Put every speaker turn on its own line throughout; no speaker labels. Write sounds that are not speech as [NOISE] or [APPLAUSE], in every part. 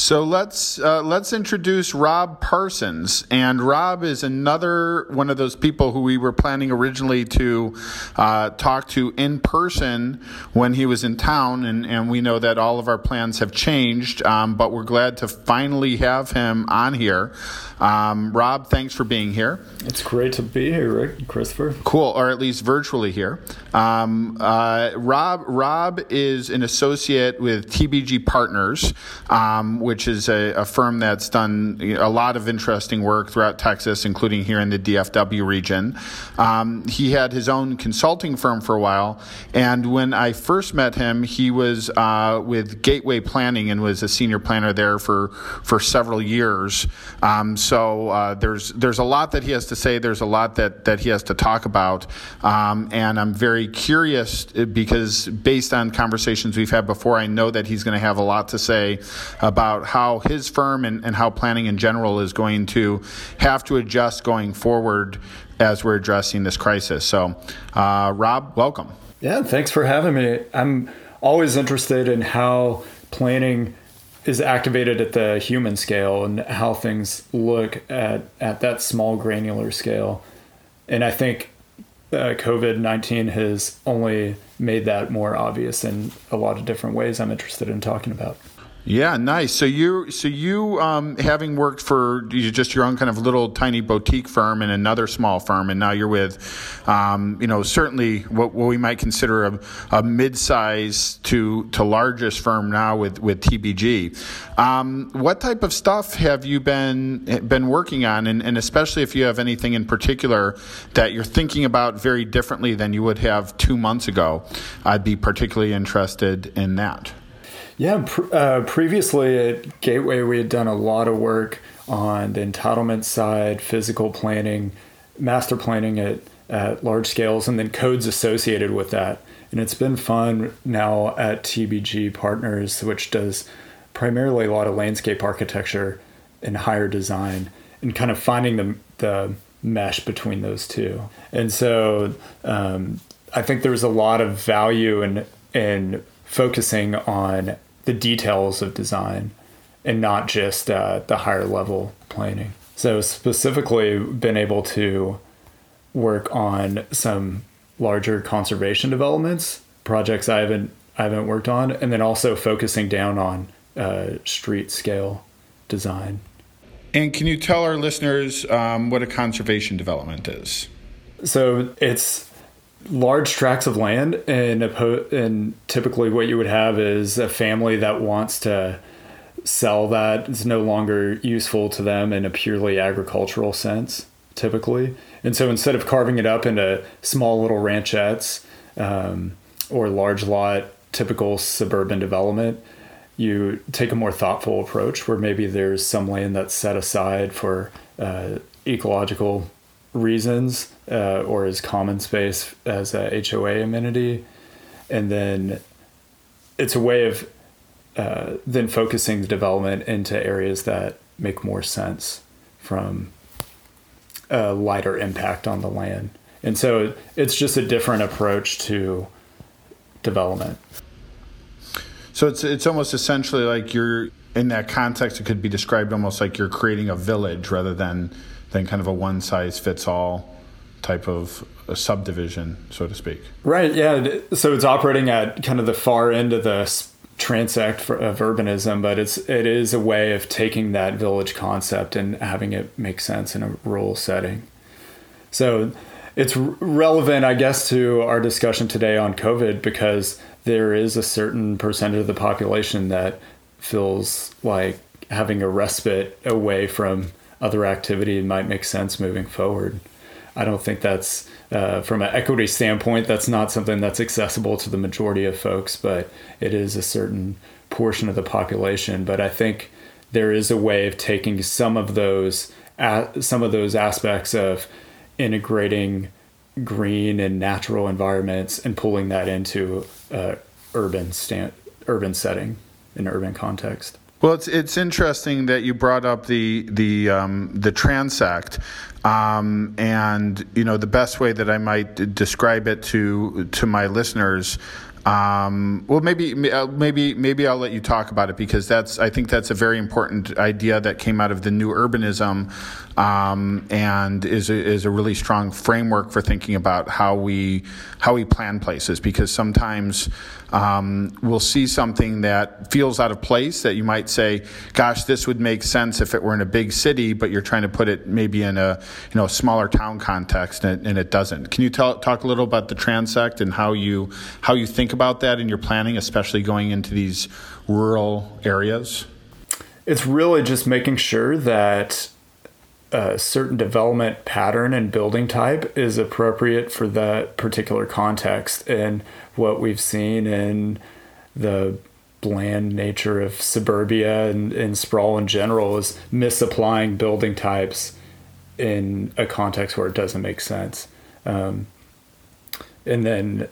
So let's uh, let's introduce Rob Parsons, and Rob is another one of those people who we were planning originally to uh, talk to in person when he was in town, and, and we know that all of our plans have changed, um, but we're glad to finally have him on here. Um, Rob, thanks for being here.
It's great to be here, Rick, Christopher.
Cool, or at least virtually here. Um, uh, Rob Rob is an associate with TBG Partners. Um, which is a, a, firm that's done a lot of interesting work throughout Texas, including here in the DFW region. Um, he had his own consulting firm for a while, and when I first met him, he was uh, with Gateway Planning and was a senior planner there for for several years. Um, so uh, there's there's a lot that he has to say. There's a lot that that he has to talk about, um, and I'm very curious because based on conversations we've had before, I know that he's going to have a lot to say about about how his firm and, and how planning in general is going to have to adjust going forward as we're addressing this crisis. So, uh, Rob, welcome.
Yeah, thanks for having me. I'm always interested in how planning is activated at the human scale and how things look at, at that small granular scale. And I think uh, COVID 19 has only made that more obvious in a lot of different ways I'm interested in talking about.
Yeah, nice. So you, so you, um, having worked for just your own kind of little tiny boutique firm and another small firm, and now you're with, um, you know, certainly what, what we might consider a, a mid-size to to largest firm now with with TBG. Um, what type of stuff have you been been working on, and, and especially if you have anything in particular that you're thinking about very differently than you would have two months ago? I'd be particularly interested in that.
Yeah, pr- uh, previously at Gateway, we had done a lot of work on the entitlement side, physical planning, master planning at, at large scales, and then codes associated with that. And it's been fun now at TBG Partners, which does primarily a lot of landscape architecture and higher design, and kind of finding the, the mesh between those two. And so um, I think there's a lot of value in in focusing on the details of design and not just uh, the higher level planning. So specifically, been able to work on some larger conservation developments projects I haven't I haven't worked on, and then also focusing down on uh, street scale design.
And can you tell our listeners um, what a conservation development is?
So it's large tracts of land and and typically what you would have is a family that wants to sell that. It's no longer useful to them in a purely agricultural sense typically. And so instead of carving it up into small little ranchettes um, or large lot typical suburban development you take a more thoughtful approach where maybe there's some land that's set aside for uh, ecological reasons uh, or as common space as a HOA amenity. And then it's a way of uh, then focusing the development into areas that make more sense from a lighter impact on the land. And so it's just a different approach to development.
So it's it's almost essentially like you're in that context. It could be described almost like you're creating a village rather than than kind of a one size fits all type of subdivision, so to speak.
Right. Yeah. So it's operating at kind of the far end of the transect of urbanism, but it's it is a way of taking that village concept and having it make sense in a rural setting. So it's relevant, I guess, to our discussion today on COVID because there is a certain percentage of the population that feels like having a respite away from other activity might make sense moving forward. I don't think that's uh, from an equity standpoint. That's not something that's accessible to the majority of folks, but it is a certain portion of the population. But I think there is a way of taking some of those some of those aspects of integrating green and natural environments and pulling that into uh, urban stand, urban setting, an urban context.
Well, it's it's interesting that you brought up the the um, the transect, um, and you know the best way that I might describe it to to my listeners Um, well, maybe uh, maybe maybe I'll let you talk about it because that's I think that's a very important idea that came out of the new urbanism, um, and is a, is a really strong framework for thinking about how we how we plan places. Because sometimes um, we'll see something that feels out of place that you might say, "Gosh, this would make sense if it were in a big city," but you're trying to put it maybe in a you know smaller town context, and, and it doesn't. Can you tell, talk a little about the transect and how you how you think about that in your planning, especially going into these rural areas?
It's really just making sure that a certain development pattern and building type is appropriate for that particular context. And what we've seen in the bland nature of suburbia and, and sprawl in general is misapplying building types in a context where it doesn't make sense. Um, and then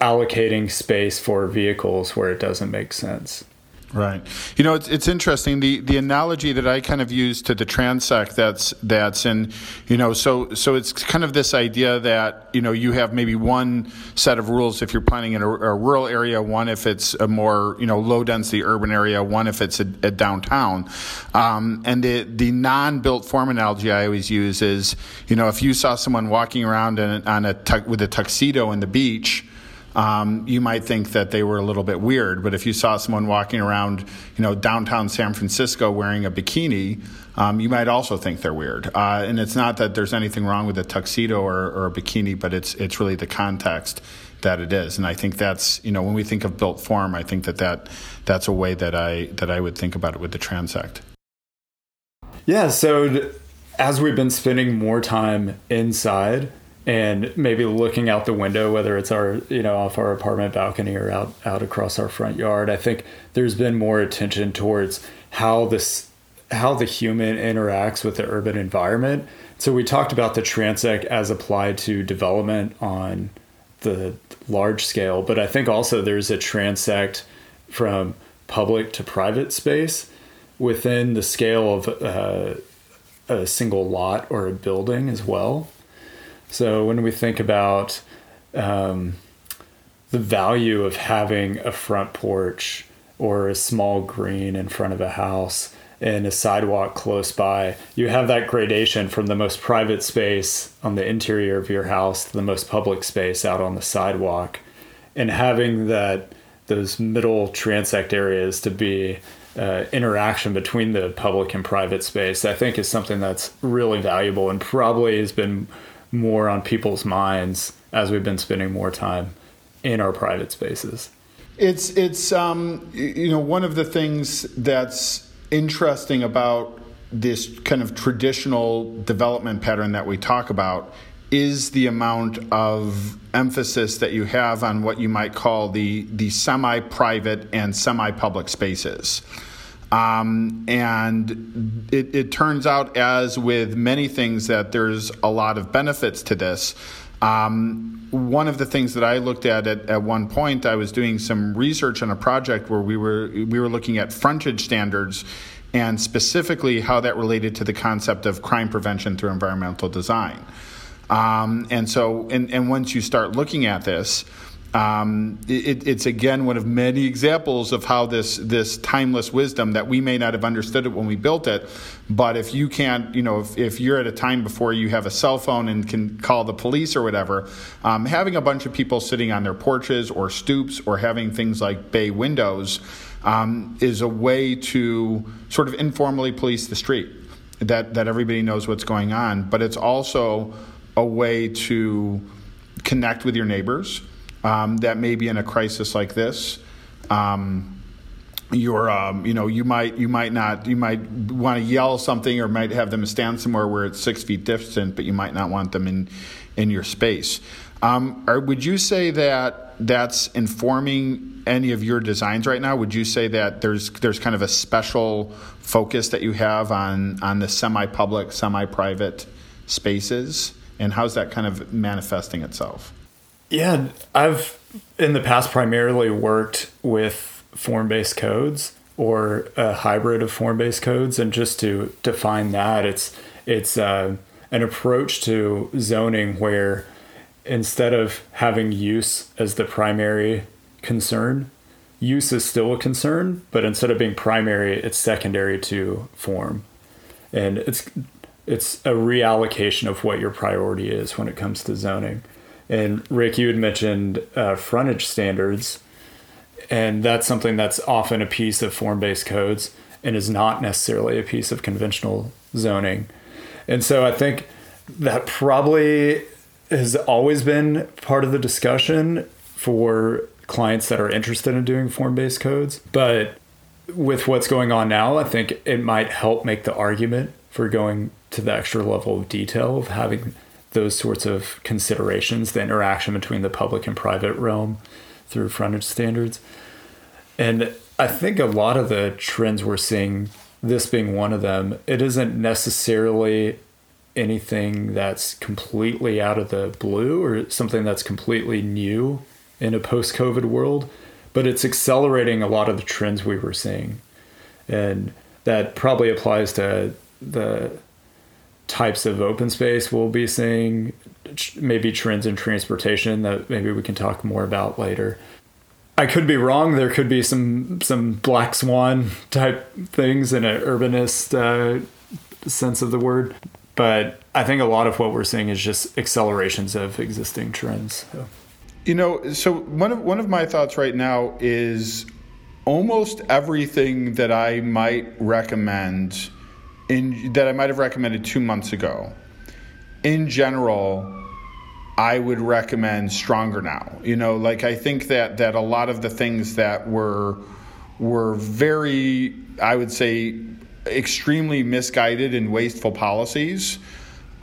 allocating space for vehicles where it doesn't make sense.
Right. You know, it's, it's interesting. The the analogy that I kind of use to the transect that's that's in, you know, so so it's kind of this idea that you know you have maybe one set of rules if you're planning in a, a rural area, one if it's a more you know low density urban area, one if it's a, a downtown. Um, and the the non built form analogy I always use is you know if you saw someone walking around in, on a with a tuxedo in the beach um, you might think that they were a little bit weird. But if you saw someone walking around, you know, downtown San Francisco wearing a bikini, um, you might also think they're weird. Uh, and it's not that there's anything wrong with a tuxedo or, or, a bikini, but it's it's really the context that it is. And I think that's you know when we think of built form, I think that, that that's a way that I that I would think about it with the transect.
Yeah. So as we've been spending more time inside and maybe looking out the window, whether it's our, you know, off our apartment balcony or out, out across our front yard, I think there's been more attention towards how this, how the human interacts with the urban environment. So we talked about the transect as applied to development on the large scale, but I think also there's a transect from public to private space within the scale of uh, a single lot or a building as well. So when we think about um, the value of having a front porch or a small green in front of a house and a sidewalk close by, you have that gradation from the most private space on the interior of your house to the most public space out on the sidewalk. And having that those middle transect areas to be uh, interaction between the public and private space, I think is something that's really valuable and probably has been more on people's minds as we've been spending more time in our private spaces.
It's it's um, you know one of the things that's interesting about this kind of traditional development pattern that we talk about is the amount of emphasis that you have on what you might call the the semi-private and semi-public spaces. Um, and it, it, turns out, as with many things, that there's a lot of benefits to this. Um, one of the things that I looked at, at at one point, I was doing some research on a project where we were we were looking at frontage standards and specifically how that related to the concept of crime prevention through environmental design. Um, and so, and, and once you start looking at this, um, it, it's again one of many examples of how this this timeless wisdom that we may not have understood it when we built it, but if you can't, you know, if, if you're at a time before you have a cell phone and can call the police or whatever, um, having a bunch of people sitting on their porches or stoops or having things like bay windows um, is a way to sort of informally police the street. That that everybody knows what's going on, but it's also a way to connect with your neighbors um, that may be in a crisis like this. Um, you're, um, you know, you might, you might not, you might want to yell something, or might have them stand somewhere where it's six feet distant, but you might not want them in, in your space. Um, or would you say that that's informing any of your designs right now? Would you say that there's there's kind of a special focus that you have on on the semi-public, semi-private spaces, and how's that kind of manifesting itself?
Yeah, I've in the past primarily worked with form based codes or a hybrid of form based codes, and just to define that, it's it's uh, an approach to zoning where instead of having use as the primary concern. Use is still a concern, but instead of being primary, it's secondary to form. And it's it's a reallocation of what your priority is when it comes to zoning. And Rick, you had mentioned uh, frontage standards, and that's something that's often a piece of form based codes and is not necessarily a piece of conventional zoning. And so I think that probably has always been part of the discussion for clients that are interested in doing form based codes. But with what's going on now, I think it might help make the argument for going to the extra level of detail of having those sorts of considerations, the interaction between the public and private realm through frontage standards. And I think a lot of the trends we're seeing, this being one of them, it isn't necessarily anything that's completely out of the blue or something that's completely new in a post COVID world, but it's accelerating a lot of the trends we were seeing. And that probably applies to the types of open space we'll be seeing, maybe trends in transportation that maybe we can talk more about later. I could be wrong. There could be some some black swan type things in an urbanist uh, sense of the word, but I think a lot of what we're seeing is just accelerations of existing trends. So.
You know, so one of one of my thoughts right now is almost everything that I might recommend in that I might have recommended two months ago. In general, I would recommend stronger now. You know, like I think that that a lot of the things that were were very, I would say, extremely misguided and wasteful policies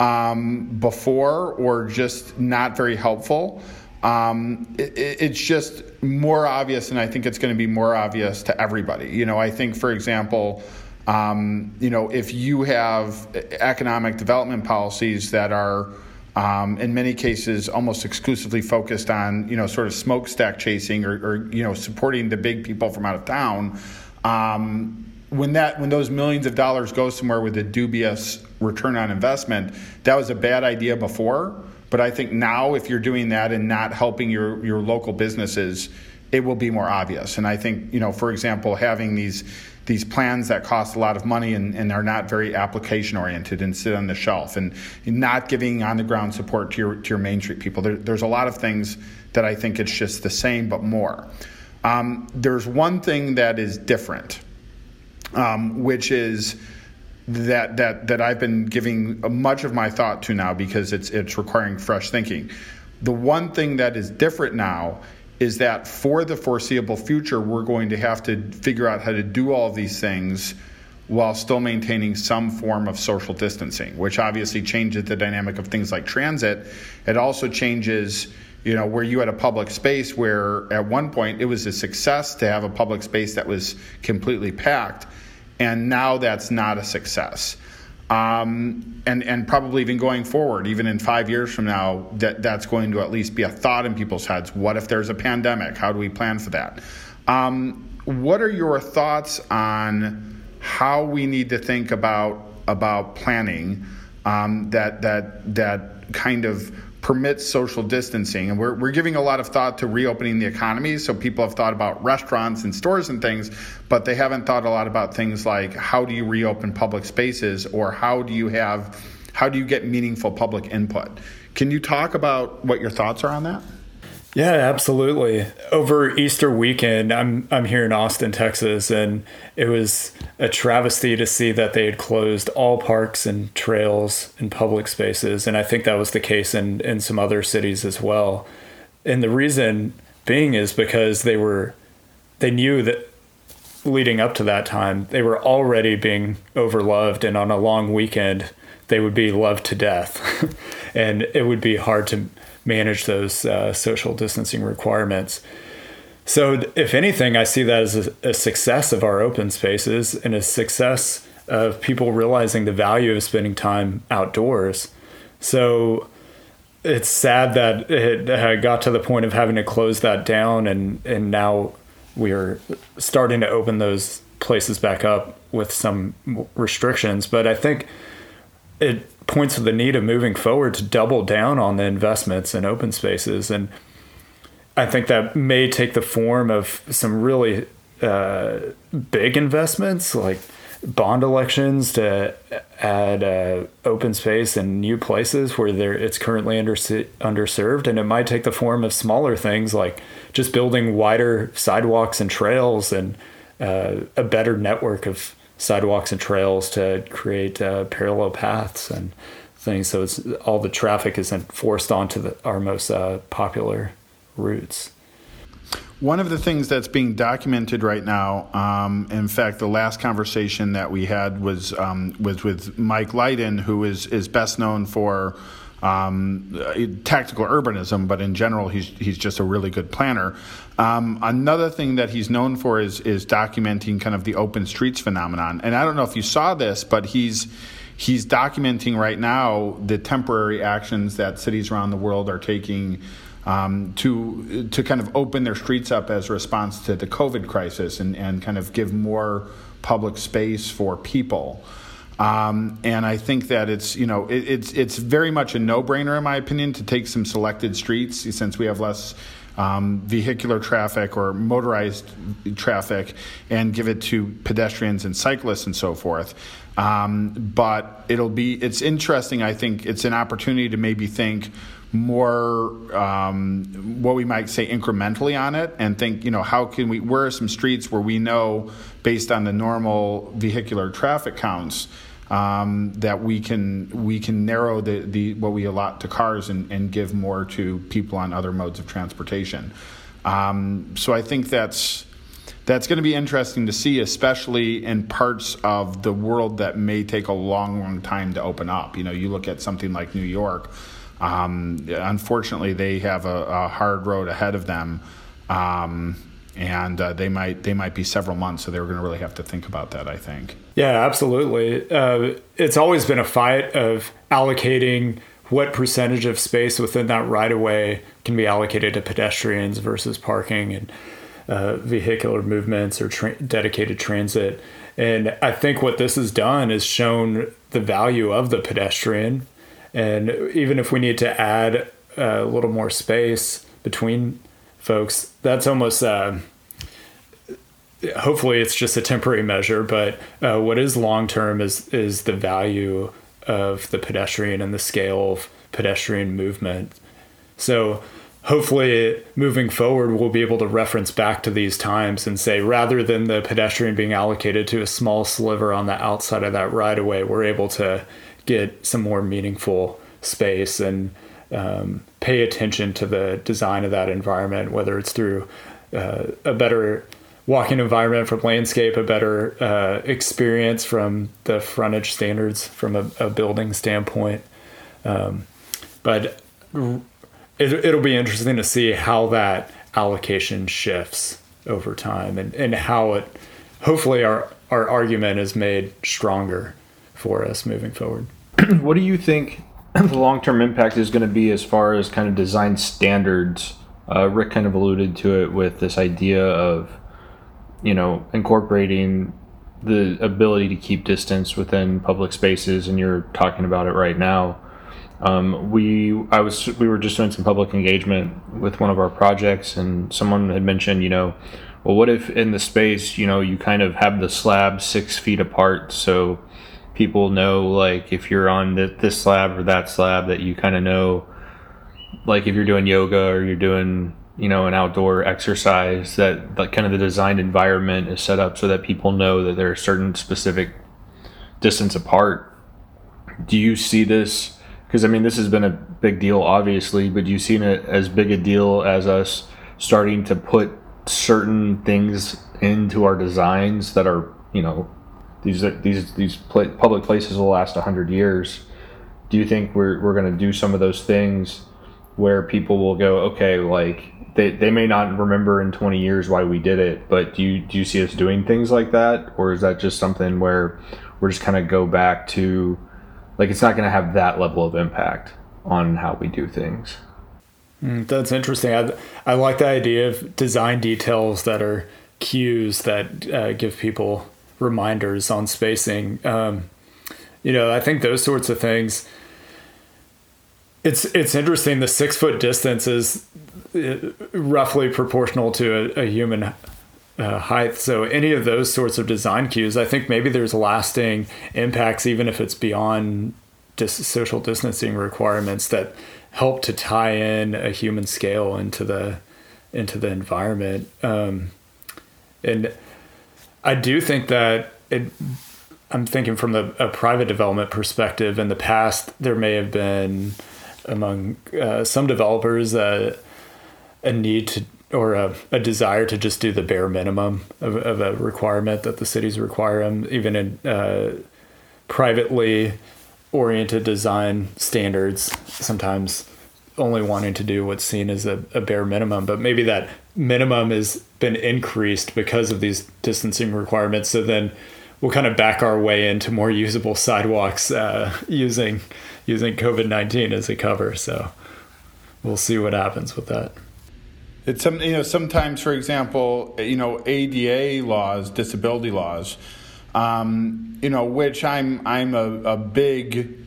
um, before, or just not very helpful. Um, it, it's just more obvious, and I think it's going to be more obvious to everybody. You know, I think, for example um, you know, if you have economic development policies that are, um, in many cases, almost exclusively focused on, you know, sort of smokestack chasing or, or you know, supporting the big people from out of town, um, when that when those millions of dollars go somewhere with a dubious return on investment, that was a bad idea before. But I think now, if you're doing that and not helping your your local businesses, it will be more obvious. And I think, you know, for example, having these these plans that cost a lot of money and, and are not very application oriented and sit on the shelf and not giving on the ground support to your, to your Main Street people. There, there's a lot of things that I think it's just the same but more. Um, there's one thing that is different, um, which is that that that I've been giving much of my thought to now because it's it's requiring fresh thinking. The one thing that is different now is that for the foreseeable future, we're going to have to figure out how to do all these things while still maintaining some form of social distancing, which obviously changes the dynamic of things like transit. It also changes, you know, where you had a public space where at one point it was a success to have a public space that was completely packed, and now that's not a success. Um, and and probably even going forward, even in five years from now, that that's going to at least be a thought in people's heads. What if there's a pandemic? How do we plan for that? Um, what are your thoughts on how we need to think about about planning um, that that that kind of permits social distancing. And we're, we're giving a lot of thought to reopening the economy. So people have thought about restaurants and stores and things, but they haven't thought a lot about things like how do you reopen public spaces or how do you have, how do you get meaningful public input? Can you talk about what your thoughts are on that?
Yeah, absolutely. Over Easter weekend, I'm I'm here in Austin, Texas, and it was a travesty to see that they had closed all parks and trails and public spaces, and I think that was the case in in some other cities as well. And the reason being is because they were they knew that leading up to that time, they were already being overloved and on a long weekend, they would be loved to death. [LAUGHS] and it would be hard to manage those uh, social distancing requirements. So, if anything, I see that as a, a, success of our open spaces and a success of people realizing the value of spending time outdoors. So, it's sad that it uh, got to the point of having to close that down, and, and now we are starting to open those places back up with some restrictions. But I think it points to the need of moving forward to double down on the investments in open spaces. And I think that may take the form of some really uh, big investments like bond elections to add uh, open space in new places where there it's currently under, underserved. And it might take the form of smaller things like just building wider sidewalks and trails and uh, a better network of sidewalks and trails to create uh, parallel paths and things. So it's all the traffic isn't forced onto the, our most uh, popular routes.
One of the things that's being documented right now, um, in fact, the last conversation that we had was um, was with Mike Lydon, who is is best known for um, tactical urbanism, but in general, he's he's just a really good planner. Um, another thing that he's known for is is documenting kind of the open streets phenomenon. And I don't know if you saw this, but he's he's documenting right now the temporary actions that cities around the world are taking um, to to kind of open their streets up as a response to the COVID crisis and, and kind of give more public space for people. Um, and I think that it's you know it, it's it's very much a no brainer in my opinion to take some selected streets since we have less um, vehicular traffic or motorized traffic and give it to pedestrians and cyclists and so forth. Um, but it'll be it's interesting. I think it's an opportunity to maybe think more um, what we might say incrementally on it and think you know how can we where are some streets where we know based on the normal vehicular traffic counts um, that we can we can narrow the, the what we allot to cars and, and give more to people on other modes of transportation um, so I think that's that's going to be interesting to see, especially in parts of the world that may take a long, long time to open up. You know, you look at something like New York, um, unfortunately, they have a, a, hard road ahead of them, um, and uh, they might they might be several months. So they're going to really have to think about that. I think.
Yeah, absolutely. Uh, it's always been a fight of allocating what percentage of space within that right of way can be allocated to pedestrians versus parking and uh, vehicular movements or tra- dedicated transit. And I think what this has done is shown the value of the pedestrian and even if we need to add a little more space between folks, that's almost. Uh, hopefully, it's just a temporary measure. But uh, what is long term is is the value of the pedestrian and the scale of pedestrian movement. So hopefully moving forward we'll be able to reference back to these times and say rather than the pedestrian being allocated to a small sliver on the outside of that right of way we're able to get some more meaningful space and um, pay attention to the design of that environment, whether it's through uh, a better walking environment from landscape, a better uh, experience from the frontage standards from a, a building standpoint. Um, but it, will be interesting to see how that allocation shifts over time and, and how it hopefully our, our argument is made stronger for us moving forward. [CLEARS THROAT]
what do you think [CLEARS THROAT] the long term impact is going to be as far as kind of design standards? Uh, Rick kind of alluded to it with this idea of, you know, incorporating the ability to keep distance within public spaces, and you're talking about it right now. Um, we I was we were just doing some public engagement with one of our projects, and someone had mentioned, you know, well, what if in the space, you know, you kind of have the slab six feet apart, so people know like if you're on the, this slab or that slab that you kind of know like if you're doing yoga or you're doing you know an outdoor exercise that like kind of the designed environment is set up so that people know that there are certain specific distance apart. Do you see this because i mean this has been a big deal obviously but do you see it as big a deal as us starting to put certain things into our designs that are you know these these these public places will last 100 years. Do you think we're, we're going to do some of those things where people will go okay like they, they may not remember in 20 years why we did it but do you do you see us doing things like that? Or is that just something where we're just kind of go back to like it's not going to have that level of impact on how we do things?
Mm, that's interesting. I, I like the idea of design details that are cues that uh, give people reminders on spacing. Um, you know, I think those sorts of things. It's it's interesting. The six foot distance is uh, roughly proportional to a, a human uh, height. So any of those sorts of design cues, I think maybe there's lasting impacts, even if it's beyond dis- social distancing requirements that help to tie in a human scale into the into the environment. Um, and I do think that it. I'm thinking from the, a private development perspective. In the past, there may have been among uh, some developers uh, a need to or a, a, desire to just do the bare minimum of, of, a requirement that the cities require them, even in uh, privately oriented design standards. Sometimes only wanting to do what's seen as a, a bare minimum, but maybe that minimum has been increased because of these distancing requirements. So then we'll kind of back our way into more usable sidewalks uh, using using COVID nineteen as a cover. So we'll see what happens with that.
It's some you know sometimes, for example, you know ADA laws, disability laws, um, you know which I'm I'm a, a big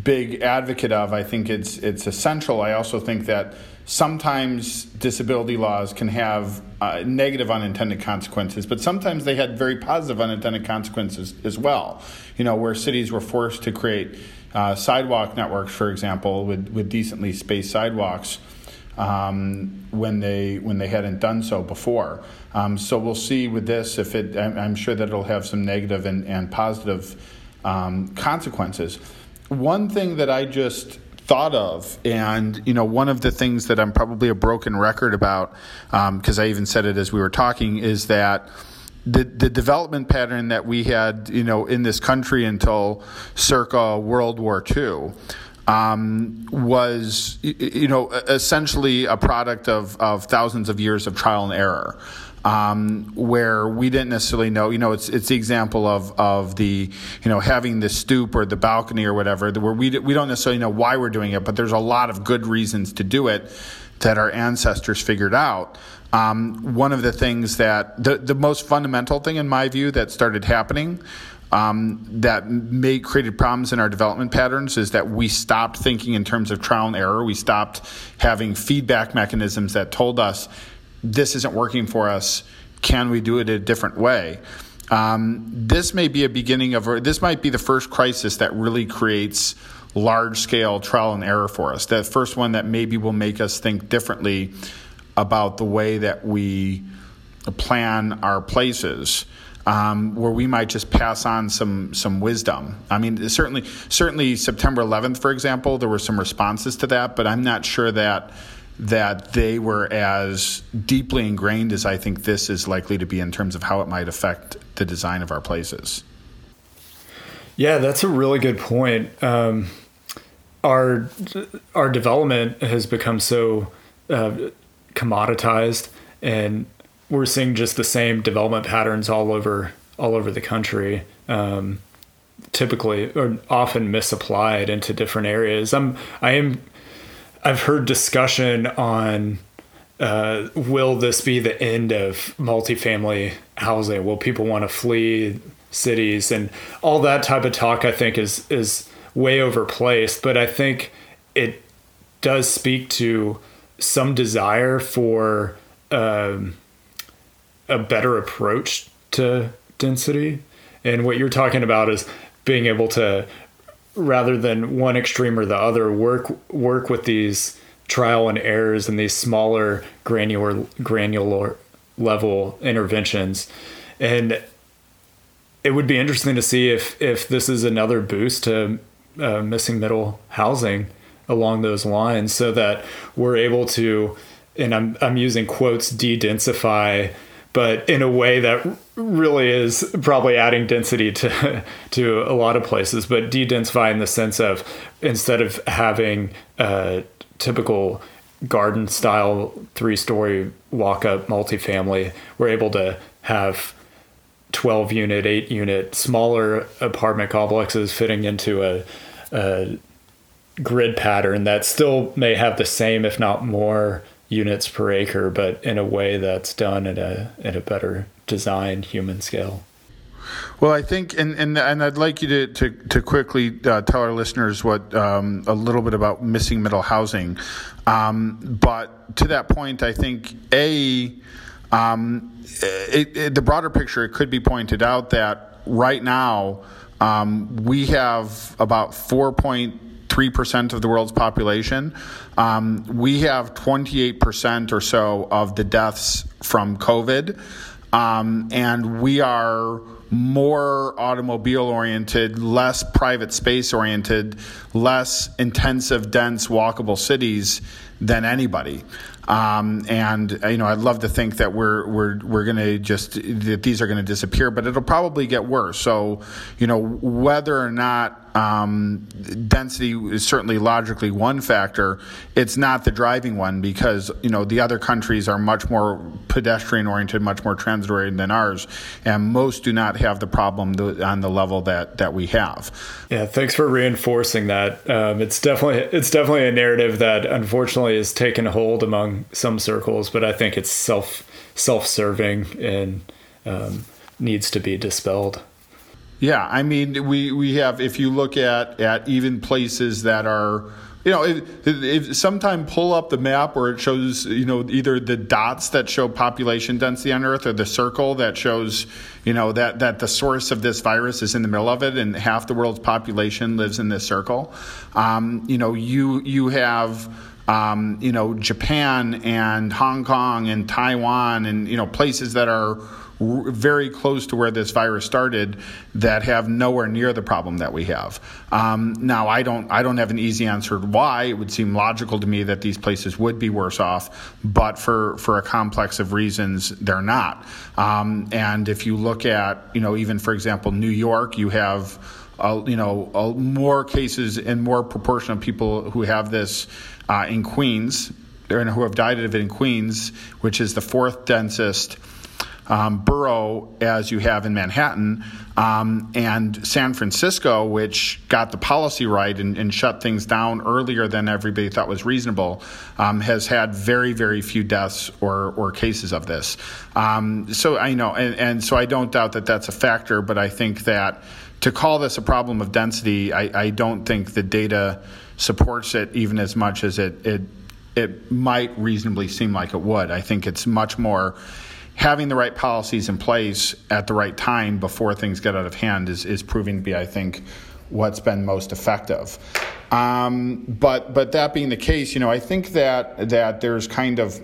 big advocate of. I think it's it's essential. I also think that sometimes disability laws can have uh, negative unintended consequences, but sometimes they had very positive unintended consequences as well. You know, where cities were forced to create uh, sidewalk networks, for example, with, with decently spaced sidewalks um, when they when they hadn't done so before. Um, so we'll see with this if it. I'm, I'm sure that it'll have some negative and and positive um, consequences. One thing that I just thought of and you know one of the things that i'm probably a broken record about because um, i even said it as we were talking is that the, the development pattern that we had you know in this country until circa world war ii um, was you know essentially a product of, of thousands of years of trial and error. Um, where we didn't necessarily know, you know, it's it's the example of of the, you know, having the stoop or the balcony or whatever, where we we don't necessarily know why we're doing it, but there's a lot of good reasons to do it that our ancestors figured out. Um, one of the things that the the most fundamental thing in my view that started happening um, that may created problems in our development patterns is that we stopped thinking in terms of trial and error. We stopped having feedback mechanisms that told us this isn't working for us. Can we do it a different way? Um, this may be a beginning of, or this might be the first crisis that really creates large scale trial and error for us. The first one that maybe will make us think differently about the way that we plan our places um, where we might just pass on some some wisdom. I mean, certainly certainly September 11th, for example, there were some responses to that, but I'm not sure that that they were as deeply ingrained as I think this is likely to be in terms of how it might affect the design of our places.
Yeah, that's a really good point. Um, our our development has become so uh, commoditized and we're seeing just the same development patterns all over all over the country. Um, typically or often misapplied into different areas. I'm I am I've heard discussion on uh, will this be the end of multifamily housing? Will people want to flee cities and all that type of talk? I think is is way overplaced, but I think it does speak to some desire for um, a better approach to density. And what you're talking about is being able to, rather than one extreme or the other, work work with these trial and errors and these smaller granular granular level interventions. And it would be interesting to see if if this is another boost to uh, missing middle housing along those lines, so that we're able to, and I'm I'm using quotes, de-densify but in a way that really is probably adding density to [LAUGHS] to a lot of places, but de-densify in the sense of instead of having a typical garden style three story walk up multifamily, we're able to have 12 unit, 8 unit, smaller apartment complexes fitting into a, a grid pattern that still may have the same, if not more, units per acre, but in a way that's done at a at a better design human scale.
Well, I think, and, and, and I'd like you to, to, to quickly uh, tell our listeners what um, a little bit about missing middle housing. Um, but to that point, I think, A, um, it, it, the broader picture, it could be pointed out that right now um, we have about 4.3% of the world's population. Um, we have 28% or so of the deaths from COVID. Um, and we are more automobile oriented, less private space oriented, less intensive, dense, walkable cities than anybody. Um, and you know, I'd love to think that we're we're we're going to just that these are going to disappear, but it'll probably get worse. So, you know, whether or not um, density is certainly logically one factor. It's not the driving one because you know the other countries are much more pedestrian oriented, much more transit oriented than ours, and most do not have the problem on the level that that we have.
Yeah, thanks for reinforcing that. Um, it's definitely it's definitely a narrative that unfortunately has taken hold among some circles, but I think it's self self serving and um, needs to be dispelled.
Yeah, I mean, we, we have, if you look at, at even places that are, you know, if, if sometime pull up the map where it shows, you know, either the dots that show population density on Earth or the circle that shows, you know, that, that the source of this virus is in the middle of it and half the world's population lives in this circle. Um, you know, you, you have, um, you know, Japan and Hong Kong and Taiwan and, you know, places that are very close to where this virus started that have nowhere near the problem that we have. Um, now, I don't, I don't have an easy answer to why. It would seem logical to me that these places would be worse off, but for, for a complex of reasons, they're not. Um, and if you look at, you know, even for example, New York, you have, uh, you know, uh, more cases and more proportion of people who have this uh, in Queens, and who have died of it in Queens, which is the fourth densest um, borough as you have in Manhattan, um, and San Francisco, which got the policy right and, and, shut things down earlier than everybody thought was reasonable, um, has had very, very few deaths or, or cases of this. Um, so I know, and, and, so I don't doubt that that's a factor, but I think that to call this a problem of density, I, I don't think the data supports it even as much as it, it it might reasonably seem like it would. I think it's much more having the right policies in place at the right time before things get out of hand is, is proving to be, I think, what's been most effective. Um, but but that being the case, you know, I think that that there's kind of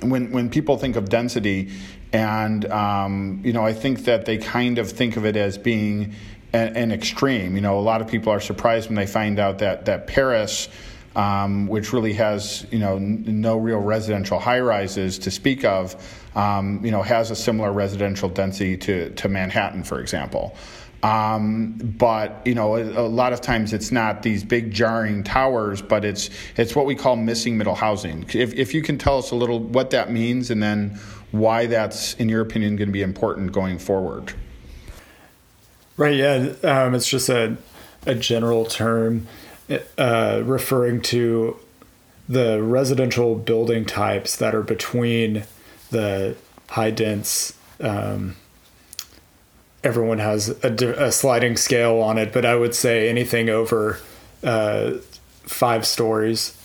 when when people think of density, and um, you know, I think that they kind of think of it as being an, an extreme. You know, a lot of people are surprised when they find out that that Paris um, which really has you know n- no real residential high rises to speak of, um, you know, has a similar residential density to to Manhattan, for example. Um, but you know, a, a, lot of times it's not these big jarring towers, but it's it's what we call missing middle housing. If if you can tell us a little what that means, and then why that's, in your opinion, going to be important going forward.
Right. Yeah. Um, it's just a a general term uh, referring to the residential building types that are between the high dense. Um, everyone has a, a, sliding scale on it, but I would say anything over uh, five stories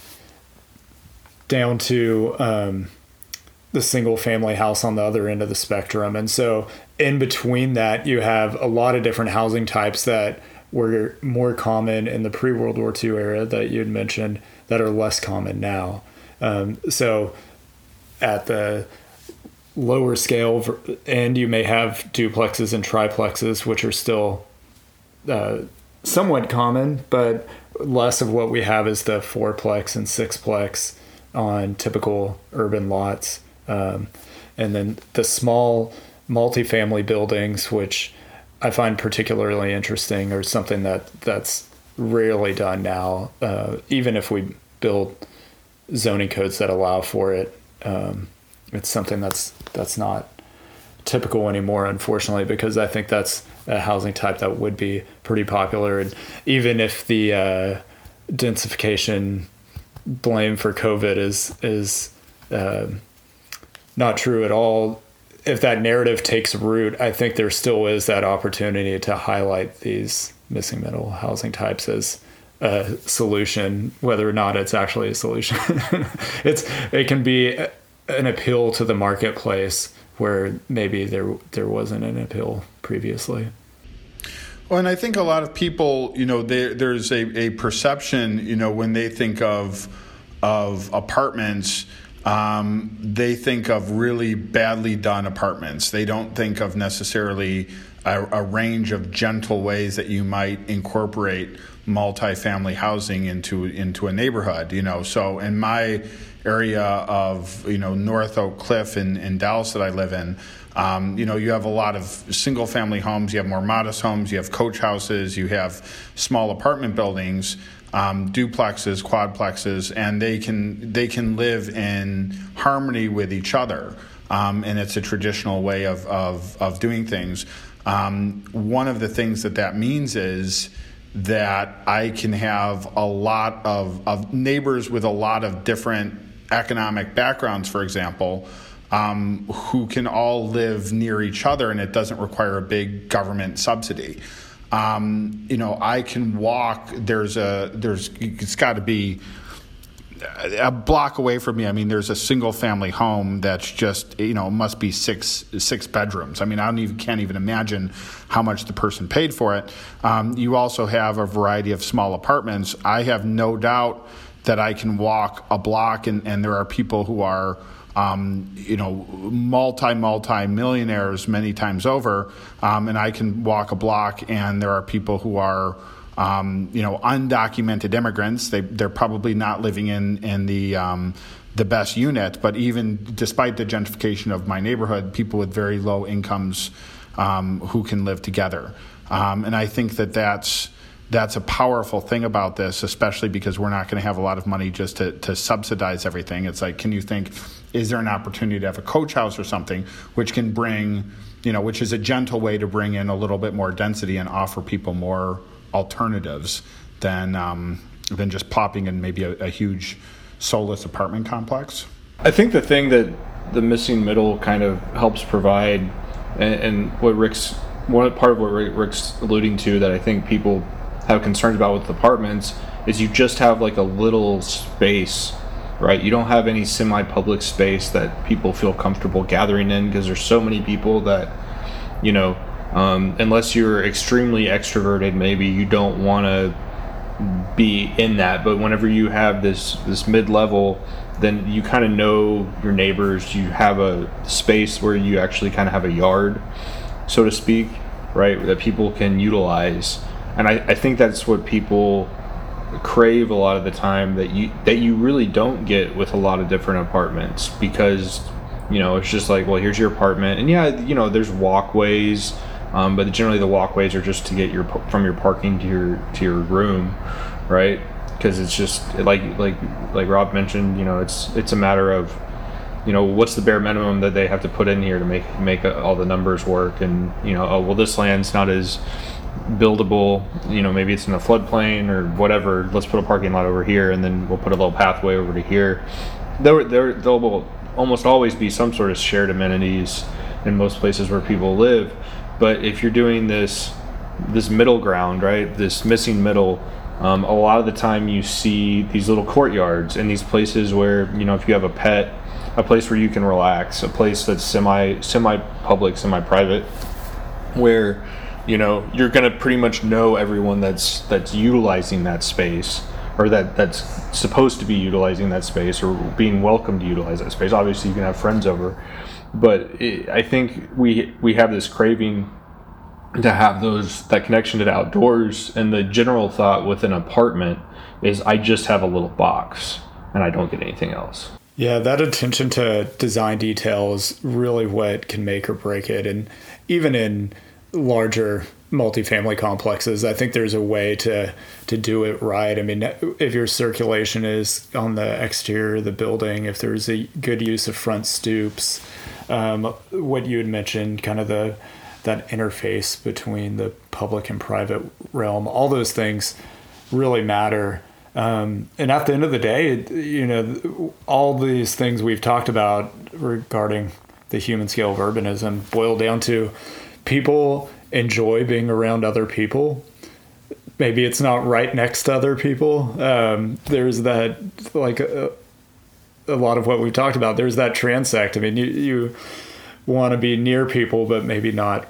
down to um, the single family house on the other end of the spectrum. And so, in between that, you have a lot of different housing types that were more common in the pre World War II era that you had mentioned that are less common now. Um, so at the lower scale end, you may have duplexes and triplexes, which are still uh, somewhat common, but less of what we have is the fourplex and sixplex on typical urban lots. Um, and then the small multifamily buildings, which I find particularly interesting or something that that's rarely done now. Uh, even if we build zoning codes that allow for it, um, it's something that's that's not typical anymore, unfortunately, because I think that's a housing type that would be pretty popular. And even if the uh, densification blame for COVID is is uh, not true at all, if that narrative takes root, I think there still is that opportunity to highlight these missing middle housing types as a solution, whether or not it's actually a solution. [LAUGHS] it's it can be an appeal to the marketplace where maybe there there wasn't an appeal previously.
Well, and I think a lot of people, you know, there's a, a perception, you know, when they think of of apartments, um, they think of really badly done apartments. They don't think of necessarily a, a range of gentle ways that you might incorporate multifamily housing into into a neighborhood. You know, so in my area of you know North Oak Cliff in, in Dallas that I live in, um, you know you have a lot of single family homes. You have more modest homes. You have coach houses. You have small apartment buildings. Um, duplexes, quadplexes, and they can they can live in harmony with each other, um, and it's a traditional way of of, of doing things. Um, one of the things that that means is that I can have a lot of, of neighbors with a lot of different economic backgrounds, for example, um, who can all live near each other and it doesn't require a big government subsidy. Um, you know, I can walk. There's a there's it's got to be a block away from me, I mean, there's a single family home that's just you know must be six six bedrooms. I mean, I don't even can't even imagine how much the person paid for it. Um, you also have a variety of small apartments. I have no doubt that I can walk a block, and, and there are people who are. Um, you know, multi multi millionaires many times over, um, and I can walk a block, and there are people who are um, you know, undocumented immigrants. They they're probably not living in in the um, the best unit, but even despite the gentrification of my neighborhood, people with very low incomes um, who can live together. Um, and I think that that's that's a powerful thing about this, especially because we're not going to have a lot of money just to, to subsidize everything. It's like, can you think, is there an opportunity to have a coach house or something which can bring, you know, which is a gentle way to bring in a little bit more density and offer people more alternatives than um, than just popping in maybe a, a huge soulless apartment complex.
I think the thing that the missing middle kind of helps provide, and, and what Rick's one part of what Rick's alluding to that I think people have concerns about with apartments is you just have like a little space, right? You don't have any semi-public space that people feel comfortable gathering in because there's so many people that, you know, um, unless you're extremely extroverted, maybe you don't want to be in that. But whenever you have this this mid level, then you kind of know your neighbors. You have a space where you actually kind of have a yard, so to speak, right? That people can utilize. And I, I think that's what people crave a lot of the time that you that you really don't get with a lot of different apartments because you know it's just like well here's your apartment and yeah you know there's walkways um, but generally the walkways are just to get your from your parking to your to your room, right? Because it's just like like like Rob mentioned, you know, it's it's a matter of you know what's the bare minimum that they have to put in here to make make all the numbers work and you know oh well this land's not as buildable you know maybe it's in a floodplain or whatever let's put a parking lot over here and then we'll put a little pathway over to here. There there there will almost always be some sort of shared amenities in most places where people live. But if you're doing this this middle ground, right, this missing middle, um, a lot of the time you see these little courtyards and these places where you know if you have a pet, a place where you can relax, a place that's semi semi public, semi private, where you know you're gonna pretty much know everyone that's that's utilizing that space or that that's supposed to be utilizing that space or being welcome to utilize that space. Obviously, you can have friends over, but it, I think we we have this craving to have those that connection to the outdoors and the general thought with an apartment is I just have a little box and I don't get anything else.
Yeah, that attention to design detail is really what can make or break it and even in larger multifamily complexes i think there's a way to to do it right i mean if your circulation is on the exterior of the building if there's a good use of front stoops um, what you had mentioned, kind of the that interface between the public and private realm, all those things really matter. Um, and at the end of the day, you know, all these things we've talked about regarding the human scale of urbanism boil down to people enjoy being around other people. Maybe it's not right next to other people. Um, there's that, like a, a, lot of what we've talked about. There's that transect. I mean, you, you want to be near people, but maybe not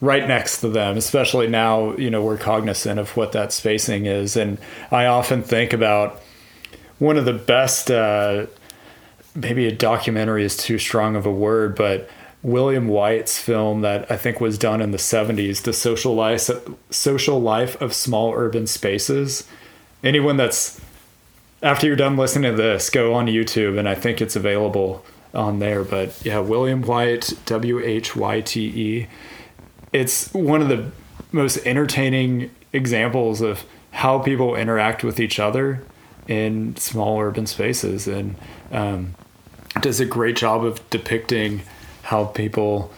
right next to them, especially now, you know, we're cognizant of what that spacing is. And I often think about one of the best, uh, maybe a documentary is too strong of a word, but William Whyte's film that I think was done in the 70s, The Social Life, Social Life of Small Urban Spaces. Anyone that's, after you're done listening to this, go on YouTube and I think it's available on there. But yeah, William Whyte, W H Y T E it's one of the most entertaining examples of how people interact with each other in small urban spaces and um, does a great job of depicting how people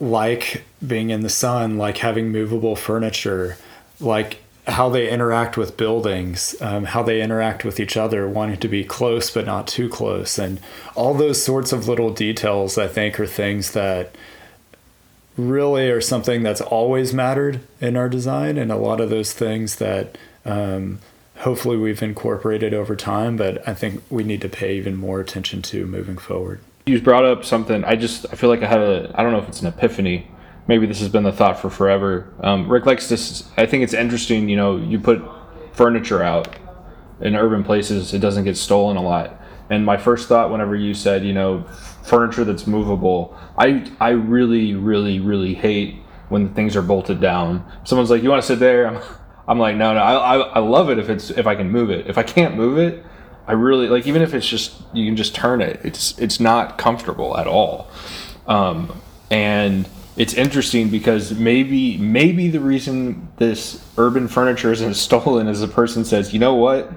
like being in the sun like having movable furniture like how they interact with buildings um, how they interact with each other wanting to be close but not too close and all those sorts of little details i think are things that really are something that's always mattered in our design, and a lot of those things that um, hopefully we've incorporated over time, but I think we need to pay even more attention to moving forward.
You brought up something. I just I feel like I had a I don't know if it's an epiphany. Maybe this has been the thought for forever. Um, Rick likes this. I think it's interesting. You know, you put furniture out in urban places, it doesn't get stolen a lot. And my first thought, whenever you said, you know, furniture that's movable. I I really really really hate when things are bolted down. Someone's like, "You want to sit there?" [LAUGHS] I'm, I'm like, "No, no. I, I I love it if it's if I can move it. If I can't move it, I really like even if it's just you can just turn it. It's it's not comfortable at all." Um, and it's interesting because maybe maybe the reason this urban furniture isn't [LAUGHS] stolen is a person says, "You know what?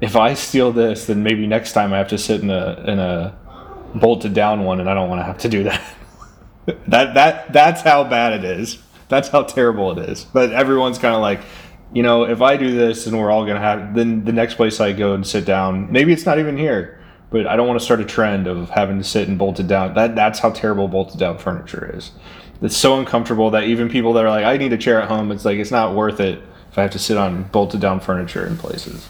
If I steal this, then maybe next time I have to sit in a in a bolted down one, and I don't want to have to do that. [LAUGHS] that that that's how bad it is. That's how terrible it is. But everyone's kind of like, you know, if I do this, and we're all gonna have. Then the next place I go and sit down, maybe it's not even here. But I don't want to start a trend of having to sit and bolted down. That that's how terrible bolted down furniture is. It's so uncomfortable that even people that are like, I need a chair at home, it's like it's not worth it if I have to sit on bolted down furniture in places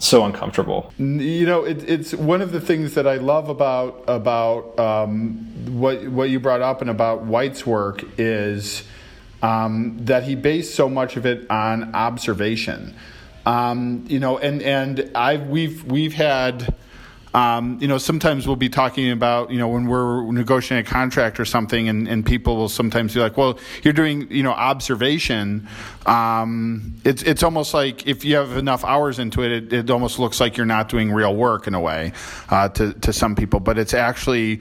so uncomfortable.
You know, it, it's one of the things that I love about about um, what what you brought up and about Whyte's work is um, that he based so much of it on observation. Um, you know, and and I we've we've had um, you know, sometimes we'll be talking about, you know, when we're negotiating a contract or something, and, and people will sometimes be like, well, you're doing, you know, observation. Um, it's, it's almost like if you have enough hours into it, it, it almost looks like you're not doing real work in a way uh, to, to some people, but it's actually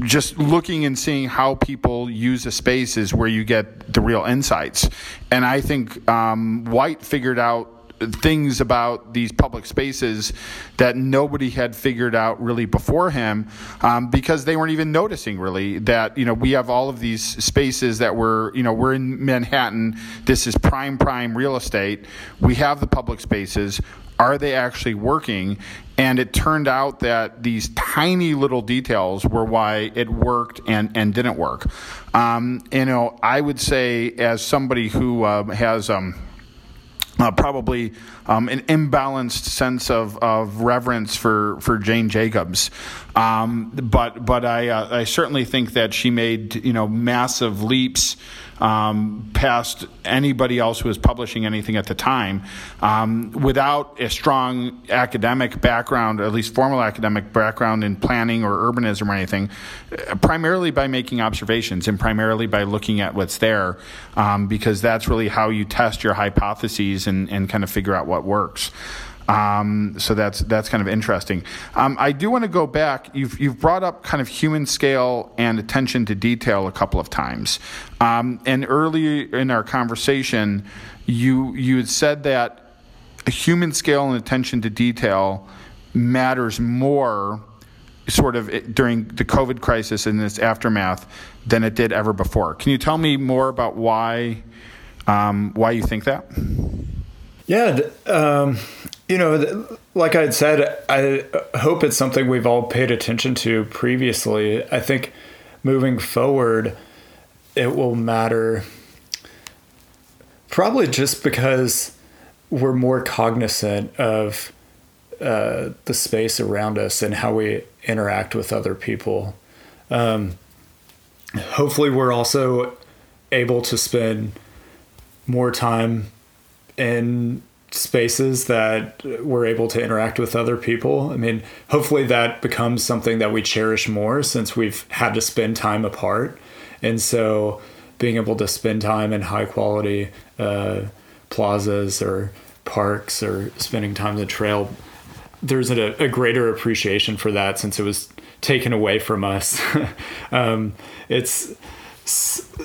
just looking and seeing how people use a space is where you get the real insights. And I think um, Whyte figured out things about these public spaces that nobody had figured out really before him um, because they weren't even noticing really that you know we have all of these spaces that we're you know we're in Manhattan. This is prime prime real estate. We have the public spaces. Are they actually working and it turned out that these tiny little details were why it worked and, and didn't work um, you know I would say as somebody who uh, has um, uh, probably um, an imbalanced sense of, of reverence for, for Jane Jacobs. Um, but but I, uh, I certainly think that she made you know massive leaps um, past anybody else who was publishing anything at the time. Um, without a strong academic background, or at least formal academic background in planning or urbanism or anything, uh, primarily by making observations and primarily by looking at what's there, um, because that's really how you test your hypotheses and, and kind of figure out what works. Um, so that's that's kind of interesting. Um, I do want to go back. You've you've brought up kind of human scale and attention to detail a couple of times, um, and early in our conversation, you you had said that human scale and attention to detail matters more sort of during the COVID crisis and its aftermath than it did ever before. Can you tell me more about why um, why you think that?
Yeah, um, You know, like I had said, I hope it's something we've all paid attention to previously. I think moving forward, it will matter probably just because we're more cognizant of uh, the space around us and how we interact with other people. Um, hopefully, we're also able to spend more time in spaces that we're able to interact with other people. I mean, hopefully that becomes something that we cherish more since we've had to spend time apart. And so being able to spend time in high quality uh, plazas or parks or spending time on the trail, there's a, a, greater appreciation for that since it was taken away from us. [LAUGHS] um, it's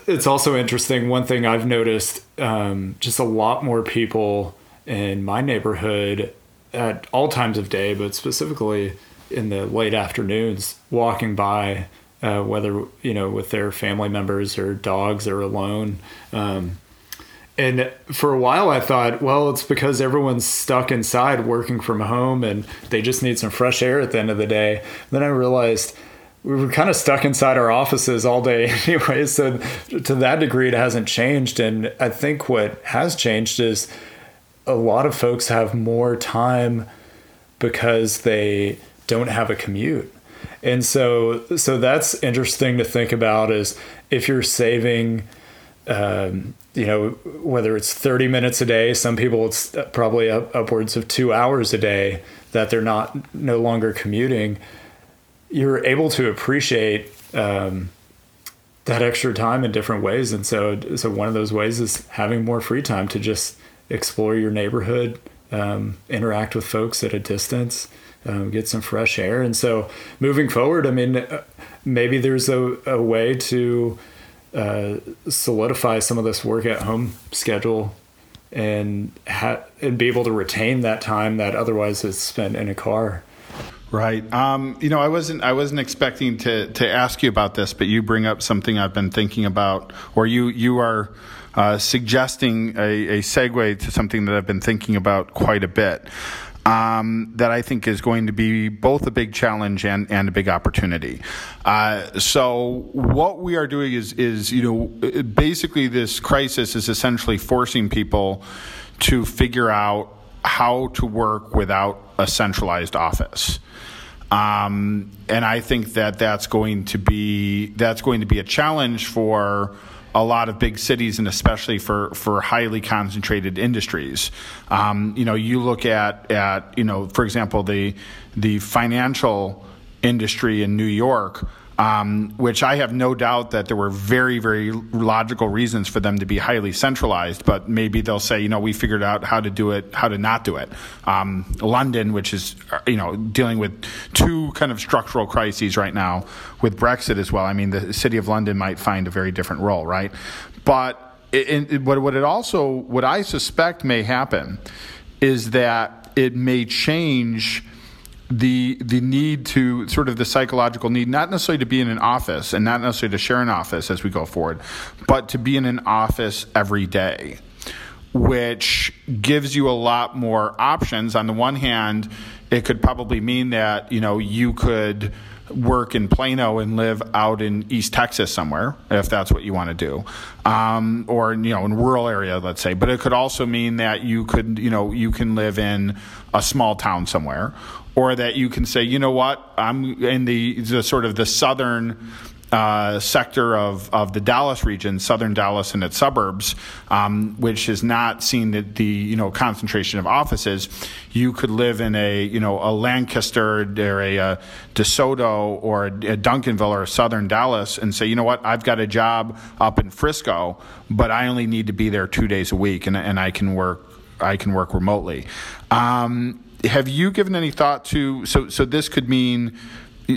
it's also interesting. One thing I've noticed, um, just a lot more people in my neighborhood at all times of day, but specifically in the late afternoons, walking by, uh, whether you know with their family members or dogs or alone. Um, and for a while, I thought, well, it's because everyone's stuck inside working from home, and they just need some fresh air at the end of the day. Then I realized we were kind of stuck inside our offices all day [LAUGHS] anyway. So to that degree, it hasn't changed. And I think what has changed is a lot of folks have more time because they don't have a commute. And so so that's interesting to think about is if you're saving um, you know whether it's 30 minutes a day some people it's probably up, upwards of 2 hours a day that they're not no longer commuting you're able to appreciate um, that extra time in different ways and so so one of those ways is having more free time to just explore your neighborhood, um, interact with folks at a distance, um, get some fresh air. And so moving forward, I mean, uh, maybe there's a, a way to uh, solidify some of this work at home schedule and ha- and be able to retain that time that otherwise is spent in a car.
Right. Um, you know, I wasn't I wasn't expecting to to ask you about this, but you bring up something I've been thinking about, or you you are uh, suggesting a, a segue to something that I've been thinking about quite a bit. Um, that I think is going to be both a big challenge and, and a big opportunity. Uh, so what we are doing is is you know basically this crisis is essentially forcing people to figure out how to work without a centralized office. Um, and I think that that's going to be that's going to be a challenge for a lot of big cities and especially for, for highly concentrated industries. Um, you know, you look at, at, you know, for example, the, the financial industry in New York, um, which I have no doubt that there were very, very logical reasons for them to be highly centralized. But maybe they'll say, you know, we figured out how to do it, how to not do it. Um, London, which is, you know, dealing with two kind of structural crises right now with Brexit as well. I mean, the city of London might find a very different role, right? But it, it, what it also, what I suspect may happen is that it may change the the need to sort of the psychological need, not necessarily to be in an office and not necessarily to share an office as we go forward, but to be in an office every day, which gives you a lot more options. On the one hand, it could probably mean that you know you could work in Plano and live out in East Texas somewhere, if that's what you want to do, um, or you know, in rural area, let's say. But it could also mean that you could, you know, you can live in a small town somewhere, or that you can say, you know what, I'm in the, the sort of the southern uh, sector of, of the Dallas region, southern Dallas and its suburbs, um, which has not seen the, the, you know concentration of offices, you could live in a you know a Lancaster or a, a DeSoto or a, Duncanville or a southern Dallas and say, you know what, I've got a job up in Frisco, but I only need to be there two days a week, and, and I can work I can work remotely. Um, have you given any thought to so so this could mean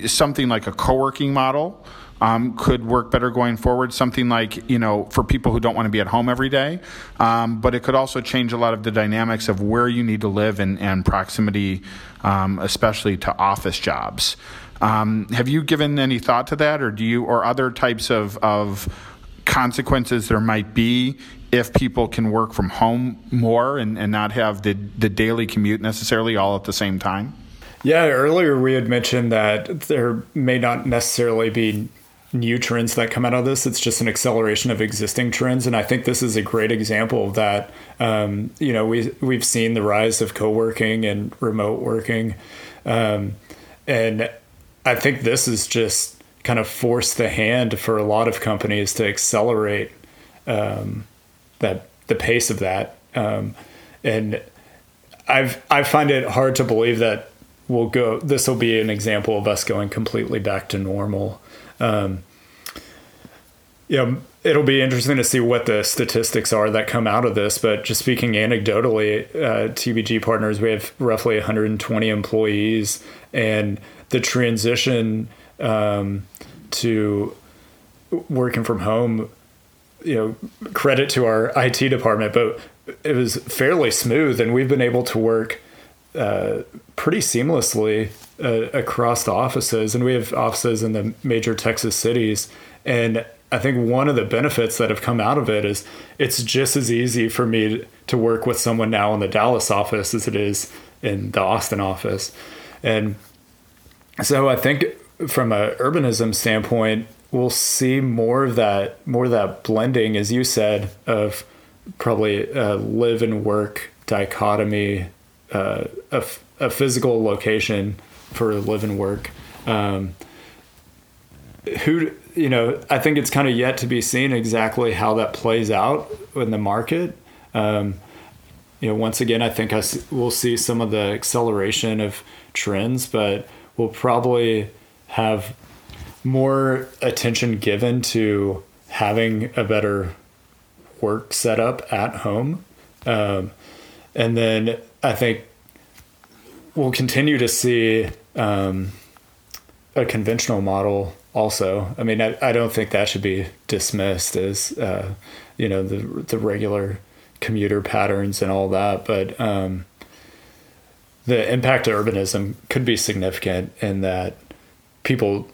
something like a co-working model um, could work better going forward. Something like, you know, for people who don't want to be at home every day. Um, but it could also change a lot of the dynamics of where you need to live and, and proximity, um, especially to office jobs. Um, have you given any thought to that, or do you, or other types of, of consequences there might be if people can work from home more and, and not have the, the daily commute necessarily all at the same time?
Yeah, earlier we had mentioned that there may not necessarily be new trends that come out of this. It's just an acceleration of existing trends, and I think this is a great example of that. Um, you know, we we've seen the rise of co-working and remote working, um, and I think this is just kind of forced the hand for a lot of companies to accelerate um, that the pace of that, um, and I've I find it hard to believe that we'll go. This will be an example of us going completely back to normal. Um, yeah, it'll be interesting to see what the statistics are that come out of this. But just speaking anecdotally, uh, TBG partners, we have roughly 120 employees, and the transition um, to working from home, you know, credit to our IT department, but it was fairly smooth, and we've been able to work uh, pretty seamlessly uh, across the offices, and we have offices in the major Texas cities. And I think one of the benefits that have come out of it is it's just as easy for me to work with someone now in the Dallas office as it is in the Austin office. And so I think from a urbanism standpoint, we'll see more of that, more of that blending, as you said, of probably a live and work dichotomy, uh, a, a physical location for live and work. Um, who you know, I think it's kind of yet to be seen exactly how that plays out in the market. Um, you know, once again, I think I we'll see some of the acceleration of trends, but we'll probably have more attention given to having a better work setup at home. Um, and then I think we'll continue to see um, a conventional model also. I mean, I, I don't think that should be dismissed as, uh, you know, the, the regular commuter patterns and all that. But um, the impact of urbanism could be significant in that people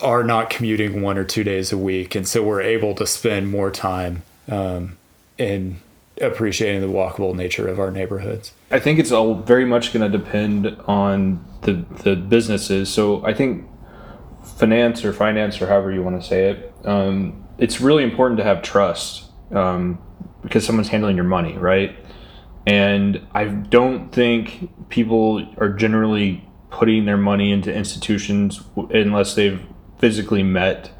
are not commuting one or two days a week. And so we're able to spend more time um, in appreciating the walkable nature of our neighborhoods.
I think it's all very much going to depend on the the businesses. So I think finance or finance or however you want to say it, um, it's really important to have trust um, because someone's handling your money, right? And I don't think people are generally putting their money into institutions unless they've physically met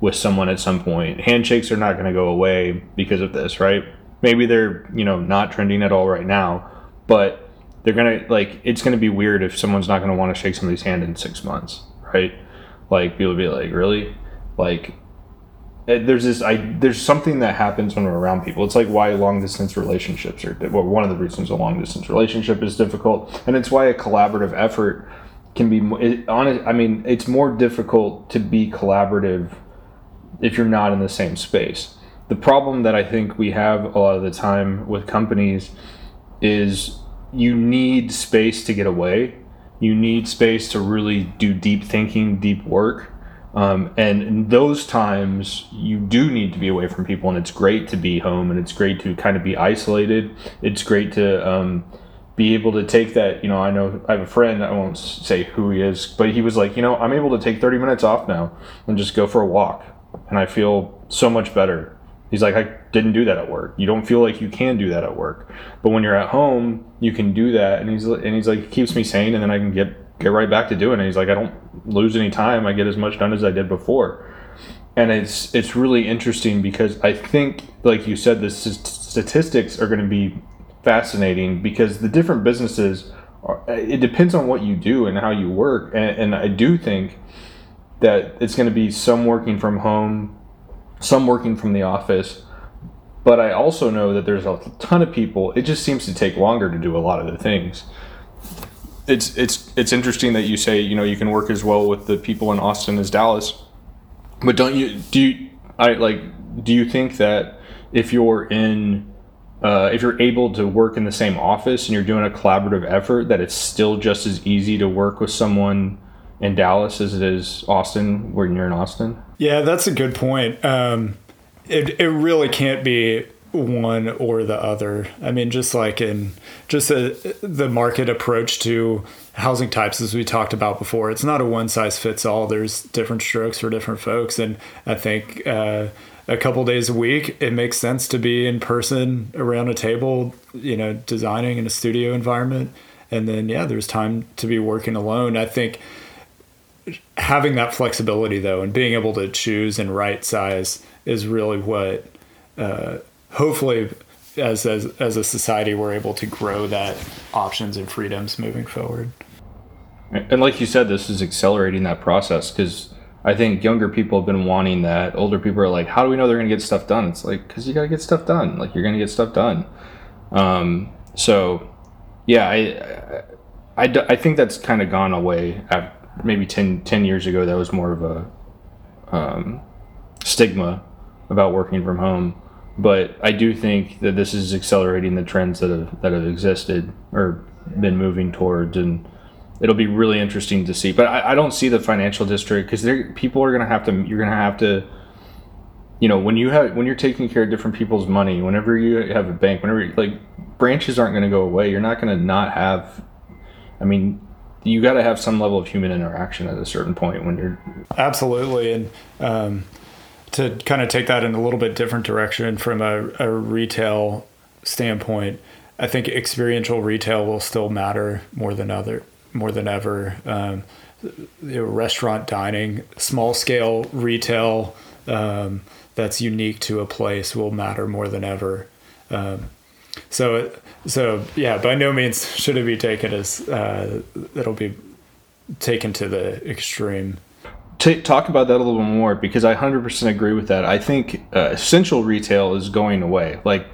with someone at some point. Handshakes are not going to go away because of this, right? Maybe they're, you know, not trending at all right now, but they're going to like it's going to be weird if someone's not going to want to shake somebody's hand in 6 months, right? Like people be like, "Really?" Like eh, there's this I there's something that happens when we're around people. It's like why long distance relationships are well, one of the reasons a long distance relationship is difficult, and it's why a collaborative effort can be it, on it. I mean, it's more difficult to be collaborative if you're not in the same space. The problem that I think we have a lot of the time with companies is you need space to get away. You need space to really do deep thinking, deep work. Um, and in those times, you do need to be away from people, and it's great to be home, and it's great to kind of be isolated. It's great to um, be able to take that. You know, I know I have a friend. I won't say who he is, but he was like, you know, I'm able to take 30 minutes off now and just go for a walk, and I feel so much better. He's like, I didn't do that at work. You don't feel like you can do that at work, but when you're at home, you can do that. And he's and he's like, keeps me sane, and then I can get get right back to doing it. He's like, I don't lose any time. I get as much done as I did before. And it's it's really interesting because I think, like you said, the statistics are going to be fascinating because the different businesses. Are, it depends on what you do and how you work, and, and I do think that it's going to be some working from home some working from the office. But I also know that there's a ton of people. It just seems to take longer to do a lot of the things. It's it's it's interesting that you say you know you can work as well with the people in Austin as Dallas, but don't you do you I like do you think that if you're in uh, if you're able to work in the same office and you're doing a collaborative effort, that it's still just as easy to work with someone in Dallas as it is Austin when you're in Austin?
Yeah, that's a good point. Um, it, it really can't be one or the other. I mean, just like in just a, the market approach to housing types, as we talked about before, it's not a one size fits all. There's different strokes for different folks, and I think uh, a couple days a week, it makes sense to be in person around a table, you know, designing in a studio environment, and then yeah, there's time to be working alone. I think having that flexibility though, and being able to choose and right size is really what. Uh, hopefully as, as as a society we're able to grow that options and freedoms moving forward
and like you said this is accelerating that process because i think younger people have been wanting that. Older people are like how do we know they're going to get stuff done? It's like because you got to get stuff done. Like you're going to get stuff done. Um, so yeah I, I, I, I think that's kind of gone away maybe 10, 10 years ago. That was more of a um, stigma about working from home. But I do think that this is accelerating the trends that have that have existed or been moving towards, and it'll be really interesting to see. But I, I don't see the financial district because people are going to have to. You're going to have to. You know, when you have when you're taking care of different people's money, whenever you have a bank, whenever like branches aren't going to go away, you're not going to not have. I mean, you got to have some level of human interaction at a certain point when you're
absolutely and. Um, to kind of take that in a little bit different direction from a, a retail standpoint, I think experiential retail will still matter more than other more than ever. Um, restaurant dining, small scale retail um, that's unique to a place will matter more than ever. Um, so, so yeah, by no means [LAUGHS] should it be taken as uh, it'll be taken to the extreme
t- talk about that a little bit more because I 100% agree with that. I think uh, essential retail is going away. Like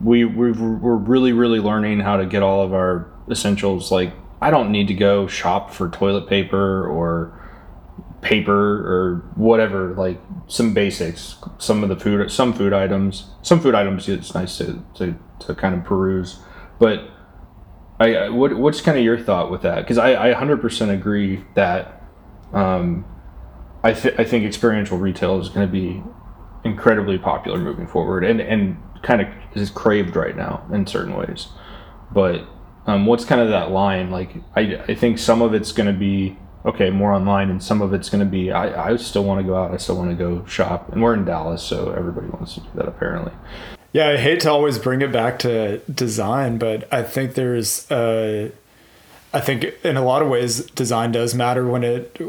we we we're really really learning how to get all of our essentials. Like I don't need to go shop for toilet paper or paper or whatever. Like some basics, some of the food, some food items, some food items. It's nice to to, to kind of peruse, but. I, what, what's kind of your thought with that? Because I, I 100% agree that um, I, I think experiential retail is going to be incredibly popular moving forward and, and kind of is craved right now in certain ways. But um, what's kind of that line? Like, I, I think some of it's going to be, okay, more online, and some of it's going to be, I, I still want to go out, I still want to go shop. And we're in Dallas, so everybody wants to do that apparently.
Yeah, I hate to always bring it back to design, but I think there's, uh, I think in a lot of ways, design does matter when it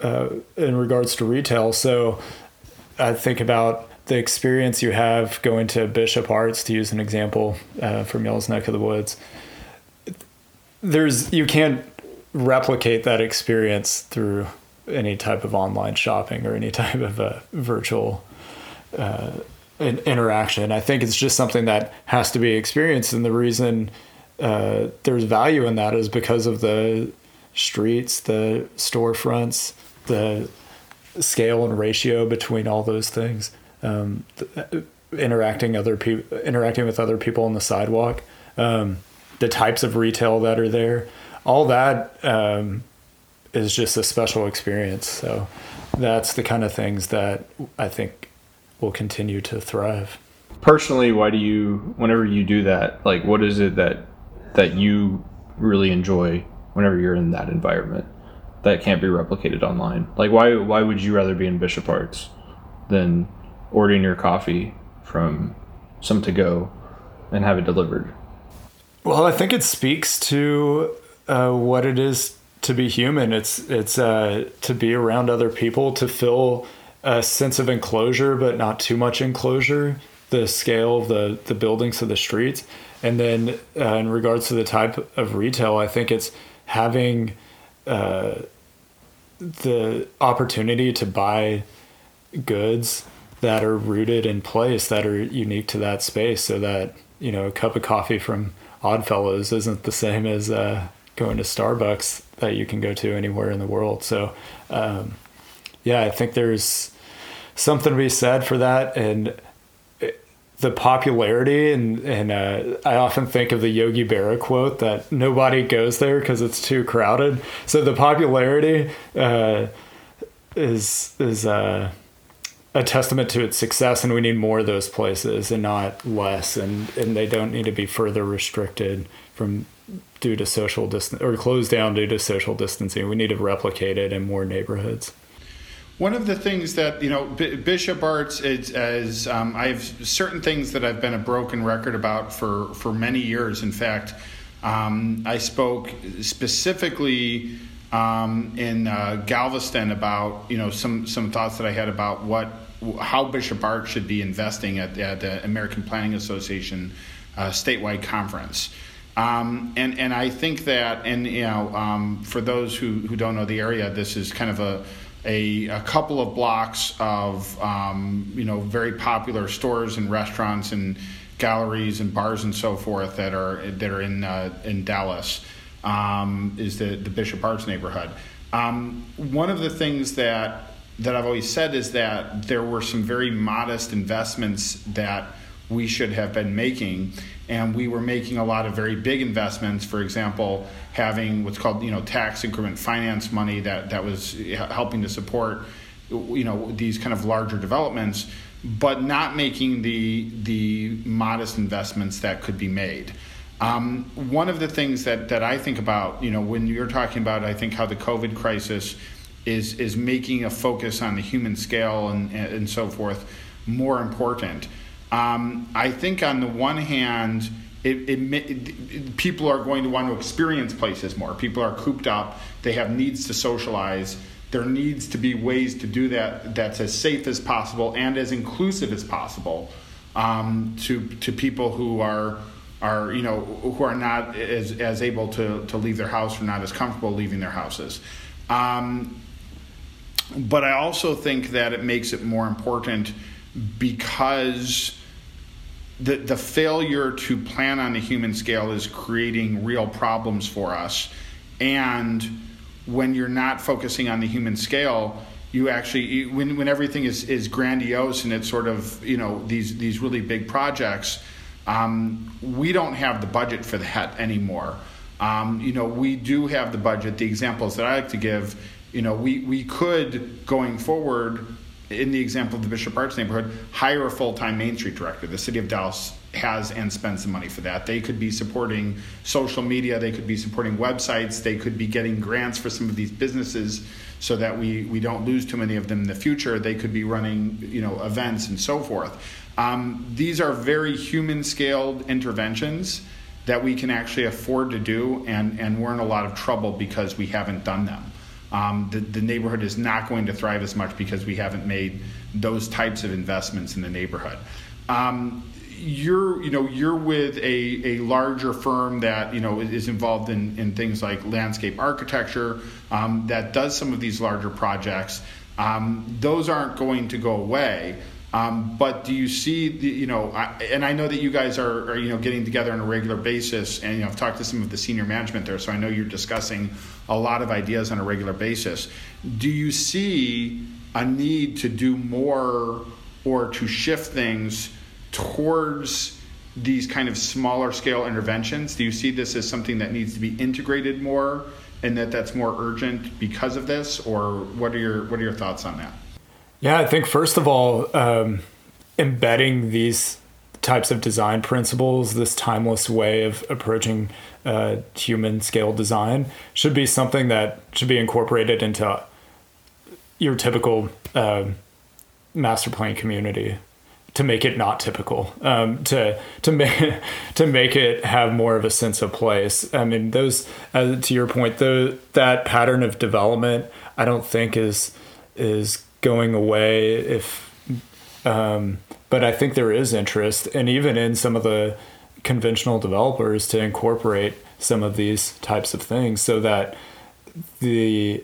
uh, in regards to retail. So I think about the experience you have going to Bishop Arts, to use an example uh, from y'all's neck of the woods. There's you can't replicate that experience through any type of online shopping or any [LAUGHS] type of a virtual uh, interaction. I think it's just something that has to be experienced, and the reason uh, there's value in that is because of the streets, the storefronts, the scale and ratio between all those things. Um, interacting other people, interacting with other people on the sidewalk, um, the types of retail that are there, all that um, is just a special experience. So that's the kind of things that I think will continue to thrive.
Personally, why do you, whenever you do that, like what is it that that you really enjoy whenever you're in that environment? that can't be replicated online. Like why why would you rather be in Bishop Arts than ordering your coffee from some to go and have it delivered?
Well, I think it speaks to uh, what it is to be human. It's it's uh, to be around other people, to feel a sense of enclosure, but not too much enclosure. The scale of the the buildings of the streets, and then uh, in regards to the type of retail, I think it's having uh, the opportunity to buy goods that are rooted in place that are unique to that space so that you know a cup of coffee from oddfellows isn't the same as uh, going to starbucks that you can go to anywhere in the world so um, yeah i think there's something to be said for that and the popularity and and uh, I often think of the Yogi Berra quote that nobody goes there because it's too crowded. So the popularity uh, is is uh, a testament to its success, and we need more of those places and not less. And and they don't need to be further restricted from due to social distance or closed down due to social distancing. We need to replicate it in more neighborhoods.
One of the things that you know, B- Bishop Arts is as um, I have certain things that I've been a broken record about for for many years. In fact, um, I spoke specifically um, in uh, Galveston about you know some some thoughts that I had about what how Bishop Arts should be investing at, at the American Planning Association uh, statewide conference. Um, and and I think that and you know um, for those who, who don't know the area, this is kind of a a, a couple of blocks of um, you know very popular stores and restaurants and galleries and bars and so forth that are that are in uh, in Dallas um, is the the Bishop Arts neighborhood. Um, one of the things that that I've always said is that there were some very modest investments that we should have been making and we were making a lot of very big investments for example having what's called you know tax increment finance money that that was helping to support you know these kind of larger developments but not making the the modest investments that could be made. Um, one of the things that that I think about you know when you're talking about I think how the COVID crisis is is making a focus on the human scale and and so forth more important um, I think on the one hand, it, it, it, people are going to want to experience places more. People are cooped up. They have needs to socialize. There needs to be ways to do that that's as safe as possible and as inclusive as possible um, to to people who are are you know who are not as, as able to, to leave their house or not as comfortable leaving their houses. Um, but I also think that it makes it more important because the, the failure to plan on the human scale is creating real problems for us. And when you're not focusing on the human scale, you actually when when everything is is grandiose and it's sort of you know these these really big projects, um, we don't have the budget for that anymore. Um, you know, we do have the budget. The examples that I like to give, you know, we we could going forward in the example of the Bishop Arts neighborhood, hire a full time Main Street director. The city of Dallas has and spends the money for that. They could be supporting social media, they could be supporting websites, they could be getting grants for some of these businesses so that we, we don't lose too many of them in the future. They could be running you know events and so forth. Um, these are very human scaled interventions that we can actually afford to do, and, and we're in a lot of trouble because we haven't done them um, the, the neighborhood is not going to thrive as much because we haven't made those types of investments in the neighborhood. Um, you're you know you're with a, a larger firm that you know is involved in, in things like landscape architecture um, that does some of these larger projects. Um, those aren't going to go away. Um, but do you see the, you know, I, and I know that you guys are, are, you know, getting together on a regular basis and, you know, I've talked to some of the senior management there, so I know you're discussing a lot of ideas on a regular basis. Do you see a need to do more or to shift things towards these kind of smaller scale interventions? Do you see this as something that needs to be integrated more and that that's more urgent because of this or what are your what are your thoughts on that?
Yeah, I think first of all, um, embedding these types of design principles, this timeless way of approaching uh, human scale design, should be something that should be incorporated into your typical uh, master plan community to make it not typical um, to to make [LAUGHS] to make it have more of a sense of place. I mean those uh, to your point the that pattern of development i don't think is is going away if um, but I think there is interest and even in some of the conventional developers to incorporate some of these types of things so that the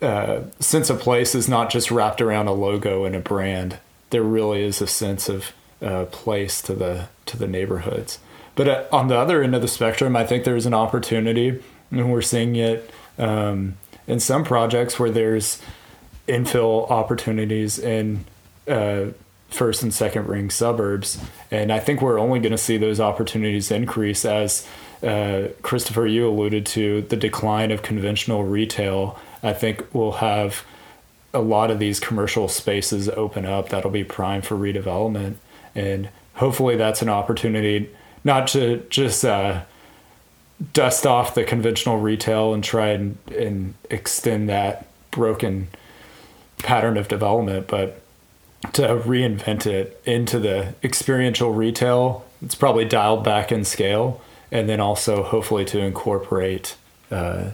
uh, sense of place is not just wrapped around a logo and a brand. There really is a sense of uh, place to the to the neighborhoods. But uh, on the other end of the spectrum, I think there's an opportunity, and we're seeing it um, in some projects where there's infill opportunities in uh, first and second ring suburbs. And I think we're only going to see those opportunities increase as uh, Christopher, you alluded to the decline of conventional retail. I think we'll have a lot of these commercial spaces open up, that'll be prime for redevelopment. And hopefully that's an opportunity not to just uh, dust off the conventional retail and try and, and extend that broken pattern of development, but to reinvent it into the experiential retail. It's probably dialed back in scale, and then also hopefully to incorporate uh,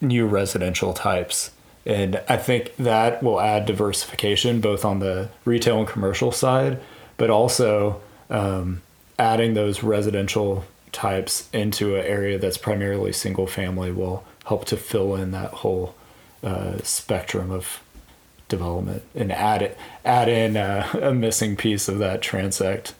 new residential types. And I think that will add diversification both on the retail and commercial side, but also um, adding those residential types into an area that's primarily single family will help to fill in that whole uh, spectrum of development and add it add in uh, a missing piece of that transect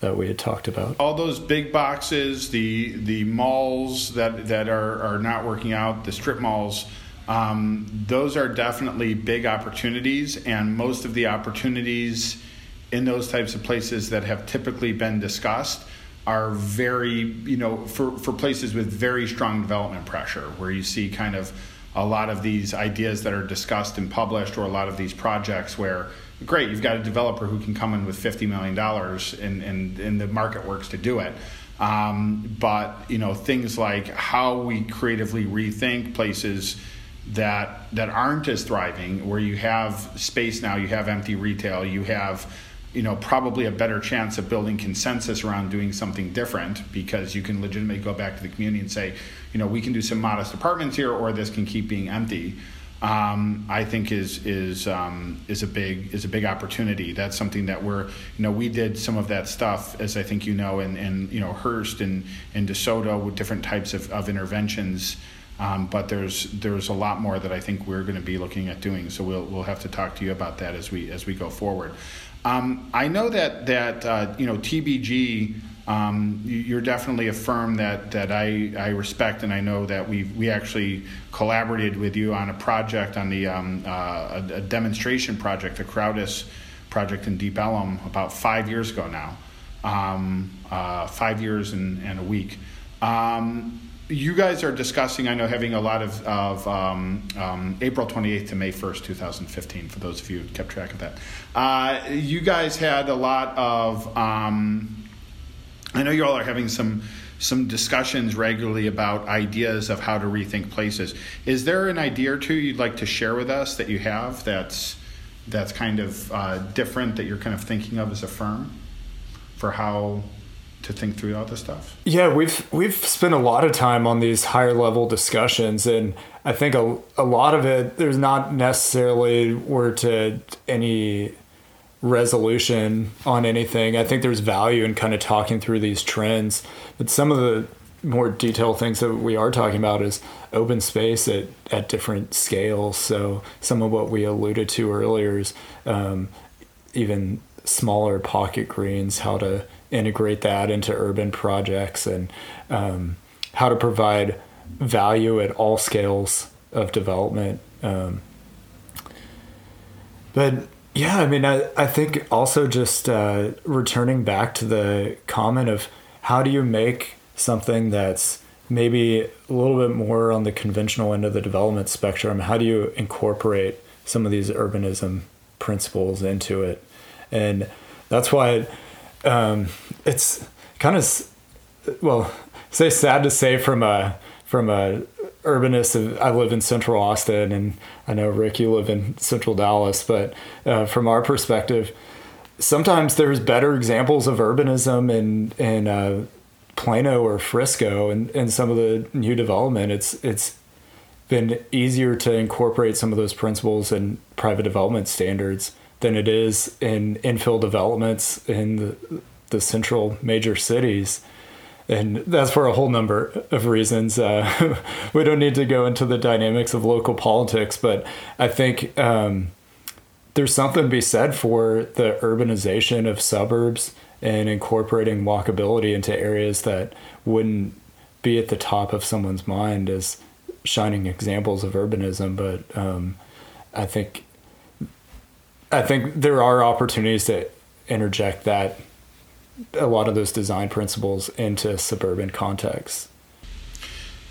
that we had talked about.
All those big boxes, the the malls that that are are not working out, the strip malls. Um, those are definitely big opportunities, and most of the opportunities in those types of places that have typically been discussed are very, you know, for, for places with very strong development pressure, where you see kind of a lot of these ideas that are discussed and published, or a lot of these projects where, great, you've got a developer who can come in with $50 million and, and, and the market works to do it. Um, but, you know, things like how we creatively rethink places that that aren't as thriving where you have space now you have empty retail you have you know probably a better chance of building consensus around doing something different because you can legitimately go back to the community and say you know we can do some modest apartments here or this can keep being empty um, I think is is um, is a big is a big opportunity. That's something that we're you know we did some of that stuff as I think you know in, in you know Hurst and and DeSoto with different types of, of interventions. Um, but there's there's a lot more that I think we're going to be looking at doing. So we'll we'll have to talk to you about that as we as we go forward. Um, I know that that uh, you know TBG. Um, you're definitely a firm that, that I, I respect, and I know that we we actually collaborated with you on a project on the um, uh, a, a, demonstration project, the Crowdus project in Deep Ellum, about five years ago now, um, uh, five years and, and a week. Um, you guys are discussing, I know, having a lot of, of um, um, April 28th to May 1st, 2015, for those of you who kept track of that. Uh, you guys had a lot of, um, I know you all are having some some discussions regularly about ideas of how to rethink places. Is there an idea or two you'd like to share with us that you have that's that's kind of uh, different that you're kind of thinking of as a firm for how to think through all this stuff?
Yeah, we've we've spent a lot of time on these higher level discussions, and I think a, a lot of it there's not necessarily word to any resolution on anything. I think there's value in kind of talking through these trends, but some of the more detailed things that we are talking about is open space at, at different scales. So some of what we alluded to earlier is um, even smaller pocket greens, how to integrate that into urban projects and um, how to provide value at all scales of development. Um, but yeah, I mean, I, I think also just uh, returning back to the comment of how do you make something that's maybe a little bit more on the conventional end of the development spectrum? How do you incorporate some of these urbanism principles into it? And that's why um, it's kind of well, say sad to say from a from a urbanist. I live in Central Austin, and I know Rick, you live in Central Dallas. But uh, from our perspective, sometimes there's better examples of urbanism in in uh, Plano or Frisco, and, and some of the new development. It's it's been easier to incorporate some of those principles and private development standards than it is in infill developments in the, the central major cities. And that's for a whole number of reasons. Uh, [LAUGHS] we don't need to go into the dynamics of local politics, but I think um, there's something to be said for the urbanization of suburbs and incorporating walkability into areas that wouldn't be at the top of someone's mind as shining examples of urbanism. But um, I think I think there are opportunities to interject that a lot of those design principles into suburban contexts.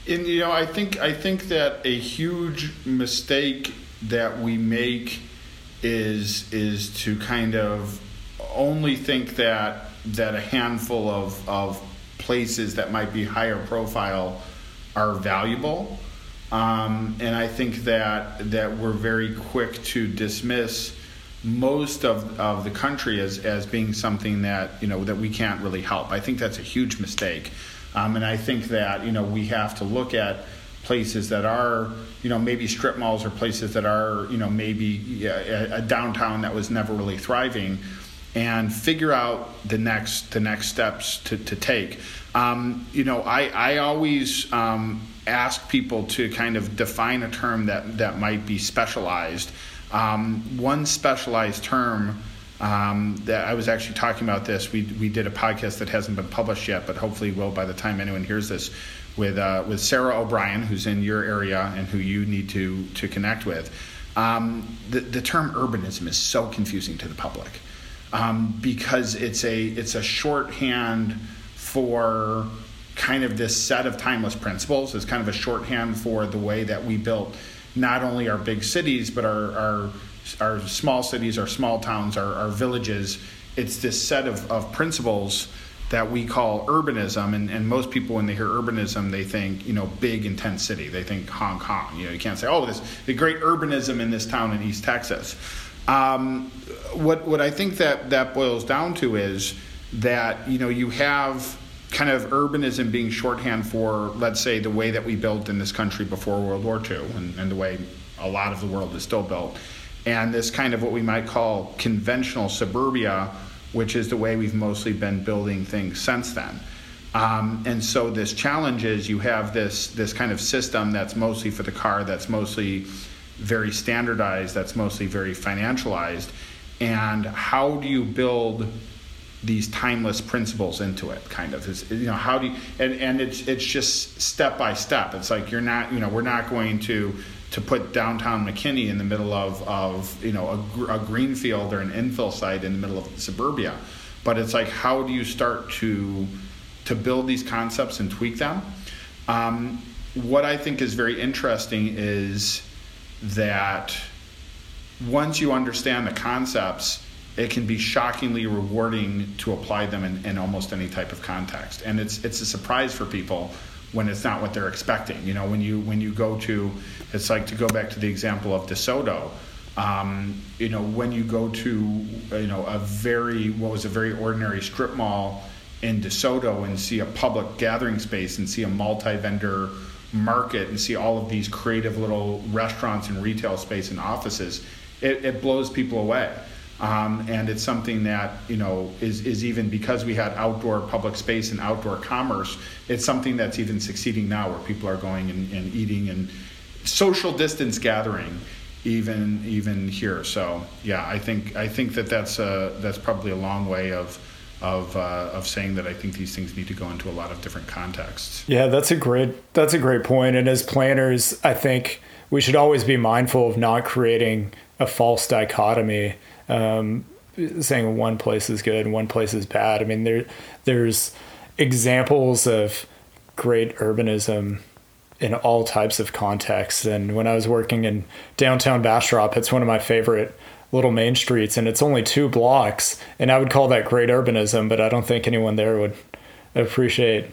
And you know, I think I think that a huge mistake that we make is is to kind of only think that that a handful of, of places that might be higher profile are valuable. Um, and I think that that we're very quick to dismiss most of, of the country as, as being something that you know that we can't really help. I think that's a huge mistake, um, and I think that you know we have to look at places that are you know maybe strip malls or places that are you know maybe a, a downtown that was never really thriving and figure out the next the next steps to, to take. Um, you know, I, I always um, ask people to kind of define a term that, that might be specialized. Um, one specialized term um, that I was actually talking about this, we, we did a podcast that hasn't been published yet, but hopefully will by the time anyone hears this, with, uh, with Sarah O'Brien, who's in your area and who you need to, to connect with. Um, the, the term urbanism is so confusing to the public um, because it's a it's a shorthand for kind of this set of timeless principles. It's kind of a shorthand for the way that we built not only our big cities but our our, our small cities, our small towns, our, our villages. It's this set of, of principles that we call urbanism and, and most people when they hear urbanism they think you know big intense city. They think hong kong. You know you can't say oh this the great urbanism in this town in east texas. Um, what what I think that that boils down to is that you know you have kind of urbanism being shorthand for let's say the way that we built in this country before World War II and, and the way a lot of the world is still built, and this kind of what we might call conventional suburbia, which is the way we've mostly been building things since then. Um, and so this challenge is you have this this kind of system that's mostly for the car, that's mostly very standardized, that's mostly very financialized. And how do you build these timeless principles into it kind of. Is you know how do you and, and it's it's just step by step. It's like you're not you know we're not going to to put downtown mckinney in the middle of of you know a, a green field or an infill site in the middle of suburbia. But it's like how do you start to to build these concepts and tweak them? Um, what i think is very interesting is that once you understand the concepts, it can be shockingly rewarding to apply them in, in, almost any type of context. And it's it's a surprise for people when it's not what they're expecting. You know, when you when you go to, it's like to go back to the example of DeSoto. Um, you know, when you go to you know a very what was a very ordinary strip mall in DeSoto and see a public gathering space and see a multi-vendor market and see all of these creative little restaurants and retail space and offices, it, it blows people away. Um, and it's something that you know is, is even because we had outdoor public space and outdoor commerce it's something that's even succeeding now where people are going and, and eating and social distance gathering even even here so yeah i think i think that that's a, that's probably a long way of of uh, of saying that I think these things need to go into a lot of different contexts.
Yeah, that's a great that's a great point. And as planners, I think we should always be mindful of not creating a false dichotomy, um, saying one place is good and one place is bad. I mean, there there's examples of great urbanism in all types of contexts. And when I was working in downtown Bastrop, it's one of my favorite little main streets and it's only two blocks and i would call that great urbanism but i don't think anyone there would appreciate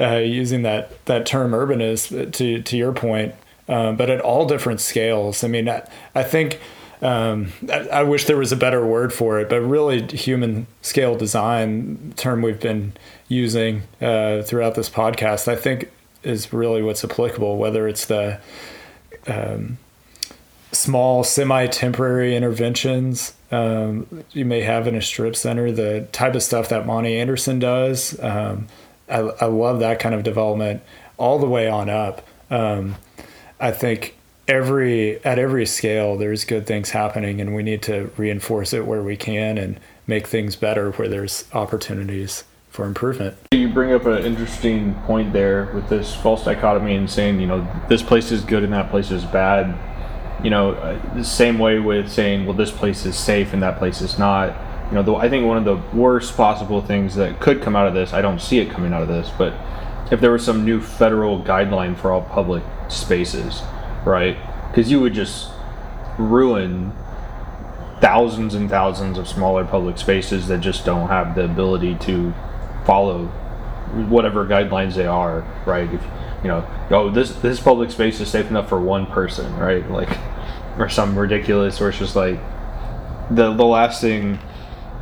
uh, using that that term urbanism to to your point um, but at all different scales i mean i, I think um, I, I, wish there was a better word for it but really human scale design term we've been using uh, throughout this podcast i think is really what's applicable whether it's the um, small semi-temporary interventions um, you may have in a strip center the type of stuff that Monte Anderson does. Um, I, I, love that kind of development all the way on up. Um, i think every at every scale there's good things happening and we need to reinforce it where we can and make things better where there's opportunities for improvement
you bring up an interesting point there with this false dichotomy and saying you know this place is good and that place is bad you know, uh, the same way with saying, well, this place is safe and that place is not. You know, the, I think one of the worst possible things that could come out of this, I don't see it coming out of this, but if there was some new federal guideline for all public spaces, right? Because you would just, ruin thousands and thousands of smaller public spaces that just don't have the ability to follow whatever guidelines they are, right? If you know, oh, this this public space is safe enough for one person, right? Like, [LAUGHS] or some ridiculous, or it's just like the the last thing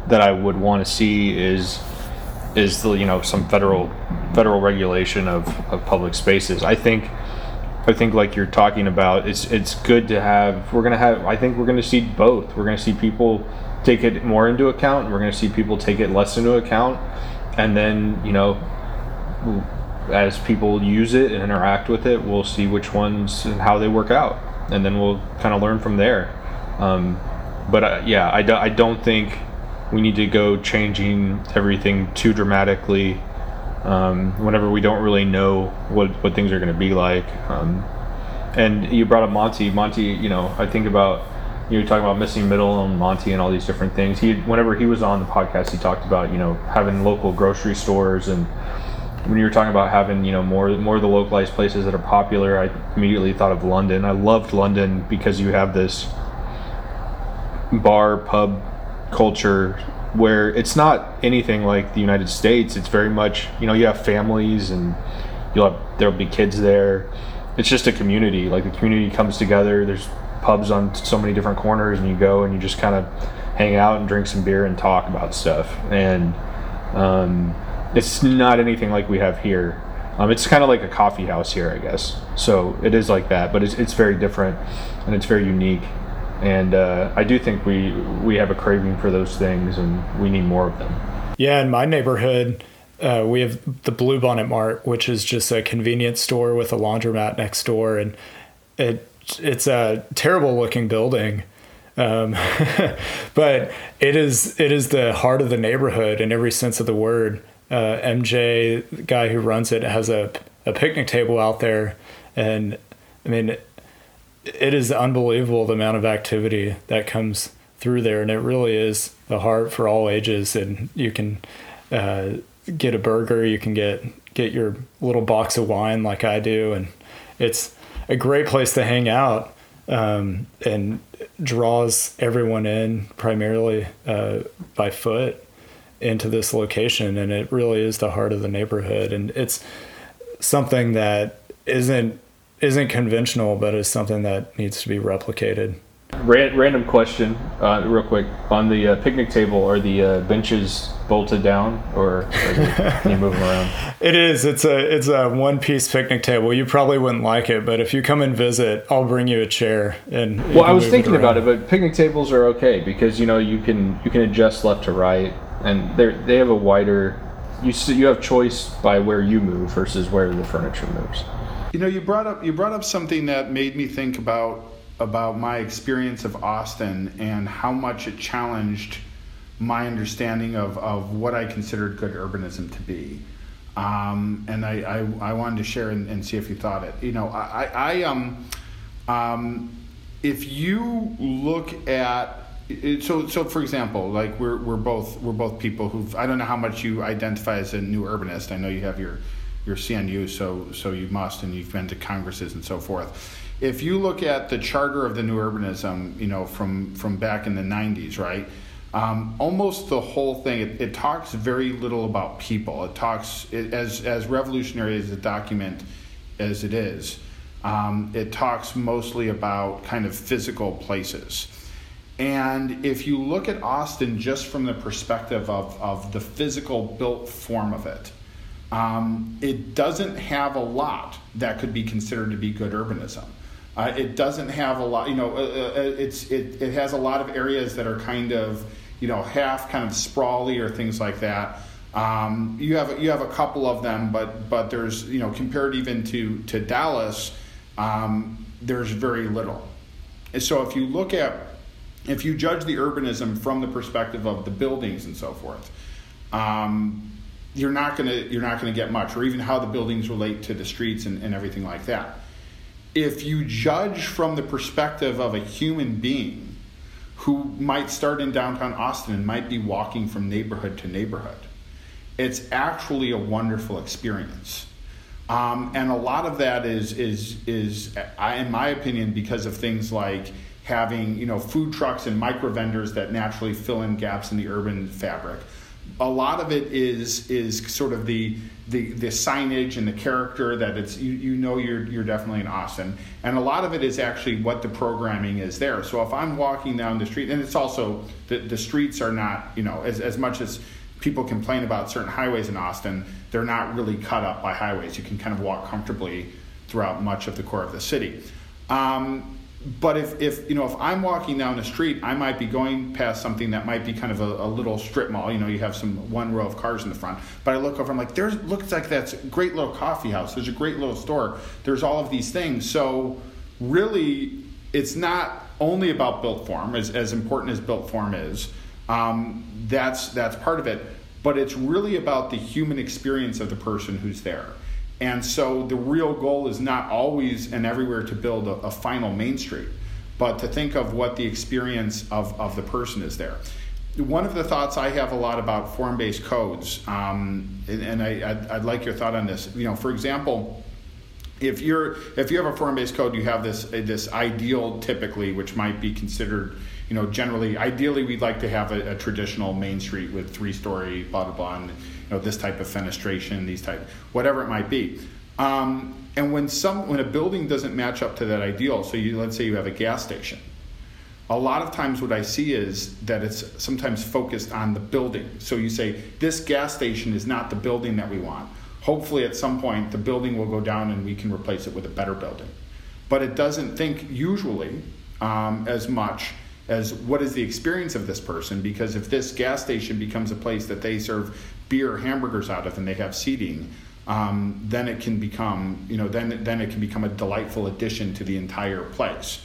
that I would want to see is is the you know some federal federal regulation of, of public spaces. I think I think like you're talking about, it's it's good to have. We're gonna have. I think we're gonna see both. We're gonna see people take it more into account. We're gonna see people take it less into account, and then you know, as people use it and interact with it, we'll see which ones and how they work out, and then we'll kind of learn from there. Um, but uh, yeah, I, do, I don't think we need to go changing everything too dramatically um, whenever we don't really know what, what things are going to be like. Um, and you brought up Monte. Monte, you know, I think about you were talking about missing middle and Monte and all these different things. He, whenever he was on the podcast, he talked about you know having local grocery stores and when you were talking about having you know more more of the localized places that are popular, I immediately thought of London. I loved London because you have this bar pub culture where it's not anything like the United States. It's very much, you know, you have families and you'll have, there'll be kids there. It's just a community. Like the community comes together. There's pubs on so many different corners, and you go and you just kind of hang out and drink some beer and talk about stuff. And um, it's not anything like we have here. Um, it's kind of like a coffee house here, I guess. So it is like that, but it's, it's very different and it's very unique and uh, I do think we we have a craving for those things, and we need more of them.
Yeah, in my neighborhood, uh, we have the Bluebonnet Mart, which is just a convenience store with a laundromat next door, and it it's a terrible looking building. Um, [LAUGHS] but it is it is the heart of the neighborhood in every sense of the word. Uh, MJ, the guy who runs it, has a a picnic table out there, and I mean it is unbelievable the amount of activity that comes through there, and it really is the heart for all ages. And you can uh, get a burger, you can get get your little box of wine like I do, and it's a great place to hang out um, and draws everyone in primarily uh, by foot into this location, and it really is the heart of the neighborhood, and it's something that isn't isn't conventional, but is something that needs to be replicated.
random question, uh, real quick. On the uh, picnic table, are the uh, benches bolted down, or can you move them around? [LAUGHS]
It is. It's a it's a one piece picnic table. You probably wouldn't like it, but if you come and visit, I'll bring you a chair. And
well, I was thinking it about it, but picnic tables are okay because you know you can you can adjust left to right, and they they have a wider. You you have choice by where you move versus where the furniture moves.
You know, you brought up you brought up something that made me think about about my experience of Austin and how much it challenged my understanding of, of what I considered good urbanism to be. Um, and I, I, I, wanted to share and, and, see if you thought it. You know, I, I um, um, if you look at so so for example, like we're we're both we're both people who I don't know how much you identify as a new urbanist. I know you have your your CNU, so so you must, and you've been to congresses and so forth. If you look at the charter of the new urbanism, you know from from back in the '90s, right? Um, almost the whole thing it, it, talks very little about people. It talks it, as as revolutionary as a document as it is. Um, it talks mostly about kind of physical places. And if you look at Austin just from the perspective of, of the physical built form of it, um, it doesn't have a lot that could be considered to be good urbanism. Uh, it doesn't have a lot, you know, uh, uh, uh, it's, it, it has a lot of areas that are kind of, you know, half kind of sprawly or things like that. Um, you have you have a couple of them, but but there's you know compared even to to Dallas, um, there's very little. And so if you look at if you judge the urbanism from the perspective of the buildings and so forth, um, you're not gonna you're not gonna get much, or even how the buildings relate to the streets and, and everything like that. If you judge from the perspective of a human being who might start in downtown Austin and might be walking from neighborhood to neighborhood, it's actually a wonderful experience. Um, and a lot of that is is is, in my opinion, because of things like having you know food trucks and micro vendors that naturally fill in gaps in the urban fabric. A lot of it is is sort of the the, the signage and the character that it's you, you know you're you're definitely in Austin, and a lot of it is actually what the programming is there. So if I'm walking down the street, and it's also the the streets are not you know as as much as people complain about certain highways in Austin, they're not really cut up by highways. You can kind of walk comfortably throughout much of the core of the city. Um, but if, if you know if I'm walking down the street, I might be going past something that might be kind of a, a, little strip mall. You know, you have some one row of cars in the front. But I look over, I'm like, there's looks like that's a great little coffee house. There's a great little store. There's all of these things. So really, it's not only about built form, as as important as built form is. Um, that's that's part of it. But it's really about the human experience of the person who's there. And so the real goal is not always and everywhere to build a, a final Main Street, but to think of what the experience of, of the person is there. One of the thoughts I have a lot about form-based codes, um, and, and I, I'd, I'd like your thought on this. You know, for example, if you're if you have a form-based code, you have this this ideal typically, which might be considered, you know, generally ideally we'd like to have a, a traditional main street with three-story blah blah blah. And, know, this type of fenestration, these type, whatever it might be. Um, and when some when a building doesn't match up to that ideal, so you let's say you have a gas station, a lot of times what I see is that it's sometimes focused on the building. So you say this gas station is not the building that we want. Hopefully, at some point, the building will go down and we can replace it with a better building. But it doesn't think usually um, as much as what is the experience of this person because if this gas station becomes a place that they serve beer hamburgers out of and they have seating um, then it can become you know then then it can become a delightful addition to the entire place.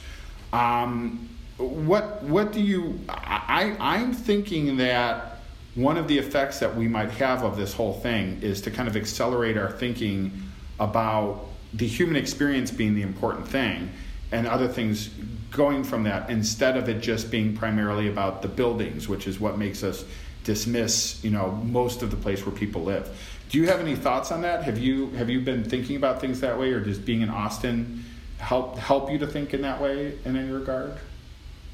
Um, what what do you I I'm thinking that one of the effects that we might have of this whole thing is to kind of accelerate our thinking about the human experience being the important thing and other things going from that instead of it just being primarily about the buildings, which is what makes us dismiss, you know, most of the place where people live. Do you have any thoughts on that? Have you have you been thinking about things that way, or does being in Austin help help you to think in that way in any regard?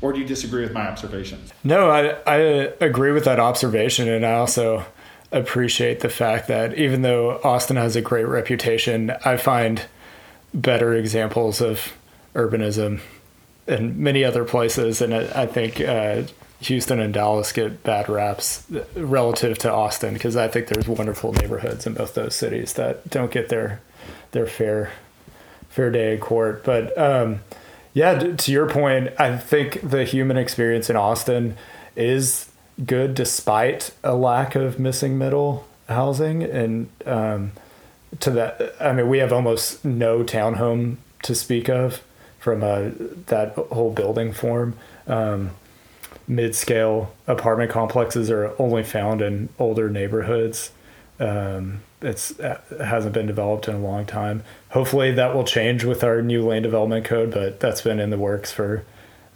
Or do you disagree with my observations?
No, I I agree with that observation, and I also appreciate the fact that even though Austin has a great reputation, I find better examples of urbanism in many other places. And I, I think uh, Houston and Dallas get bad raps relative to Austin because I think there's wonderful neighborhoods in both those cities that don't get their their fair fair day in court. But um, yeah, to your point, I think the human experience in Austin is good despite a lack of missing middle housing and um, to that i mean we have almost no townhome to speak of from uh, that whole building form. Um, mid-scale apartment complexes are only found in older neighborhoods. Um, it's it hasn't been developed in a long time. Hopefully that will change with our new land development code, but that's been in the works for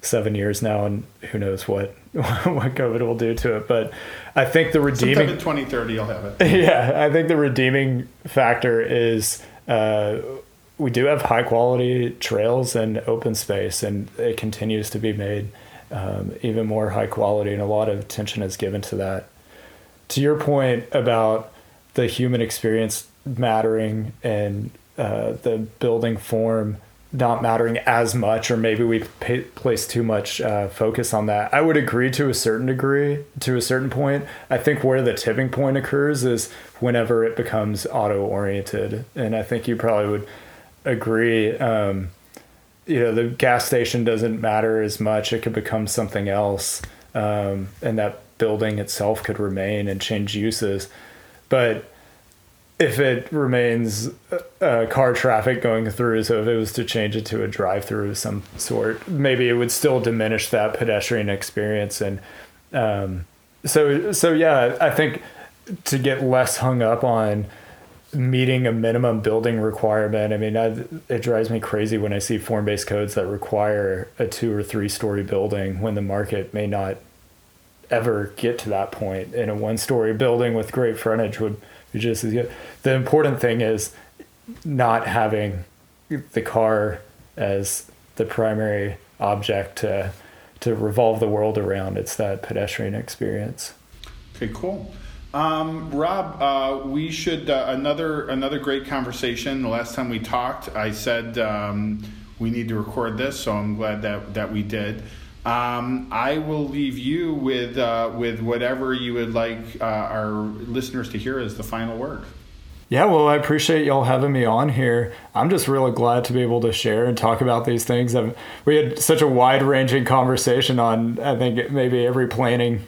seven years now, and who knows what [LAUGHS] what COVID will do to it. But I think the redeeming
Sometime in 2030 you'll have it. [LAUGHS]
Yeah, I think the redeeming factor is uh, we do have high quality trails and open space, and it continues to be made um, even more high quality, and a lot of attention is given to that. To your point about the human experience mattering and uh, the building form not mattering as much, or maybe we pay, place too much uh, focus on that. I would agree to a certain degree, to a certain point. I think where the tipping point occurs is whenever it becomes auto oriented. And I think you probably would agree. Um, you know, the gas station doesn't matter as much. It could become something else, um, and that building itself could remain and change uses. But if it remains uh, car traffic going through, so if it was to change it to a drive-through of some sort, maybe it would still diminish that pedestrian experience. And um, so, so yeah, I think to get less hung up on meeting a minimum building requirement. I mean, I, it drives me crazy when I see form based codes that require a two or three story building when the market may not ever get to that point. And a one story building with great frontage would be just as good. The important thing is not having the car as the primary object to to revolve the world around. It's that pedestrian experience.
Okay, cool. Um, Rob, uh, we should uh, another another great conversation. The last time we talked, I said um, we need to record this, so I'm glad that that we did. Um, I will leave you with uh, with whatever you would like uh, our listeners to hear as the final word.
Yeah, well, I appreciate y'all having me on here. I'm just really glad to be able to share and talk about these things. I've, we had such a wide ranging conversation on, I think, maybe every planning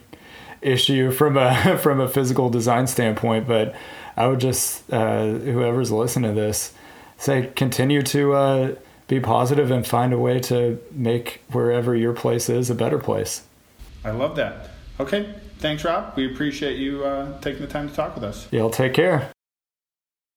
issue from a [LAUGHS] from a physical design standpoint. But I would just, uh, whoever's listening to this, say continue to uh, be positive and find a way to make wherever your place is a better place.
I love that. Okay, thanks, Rob. We appreciate you uh, taking the time to talk with us.
Y'all take care.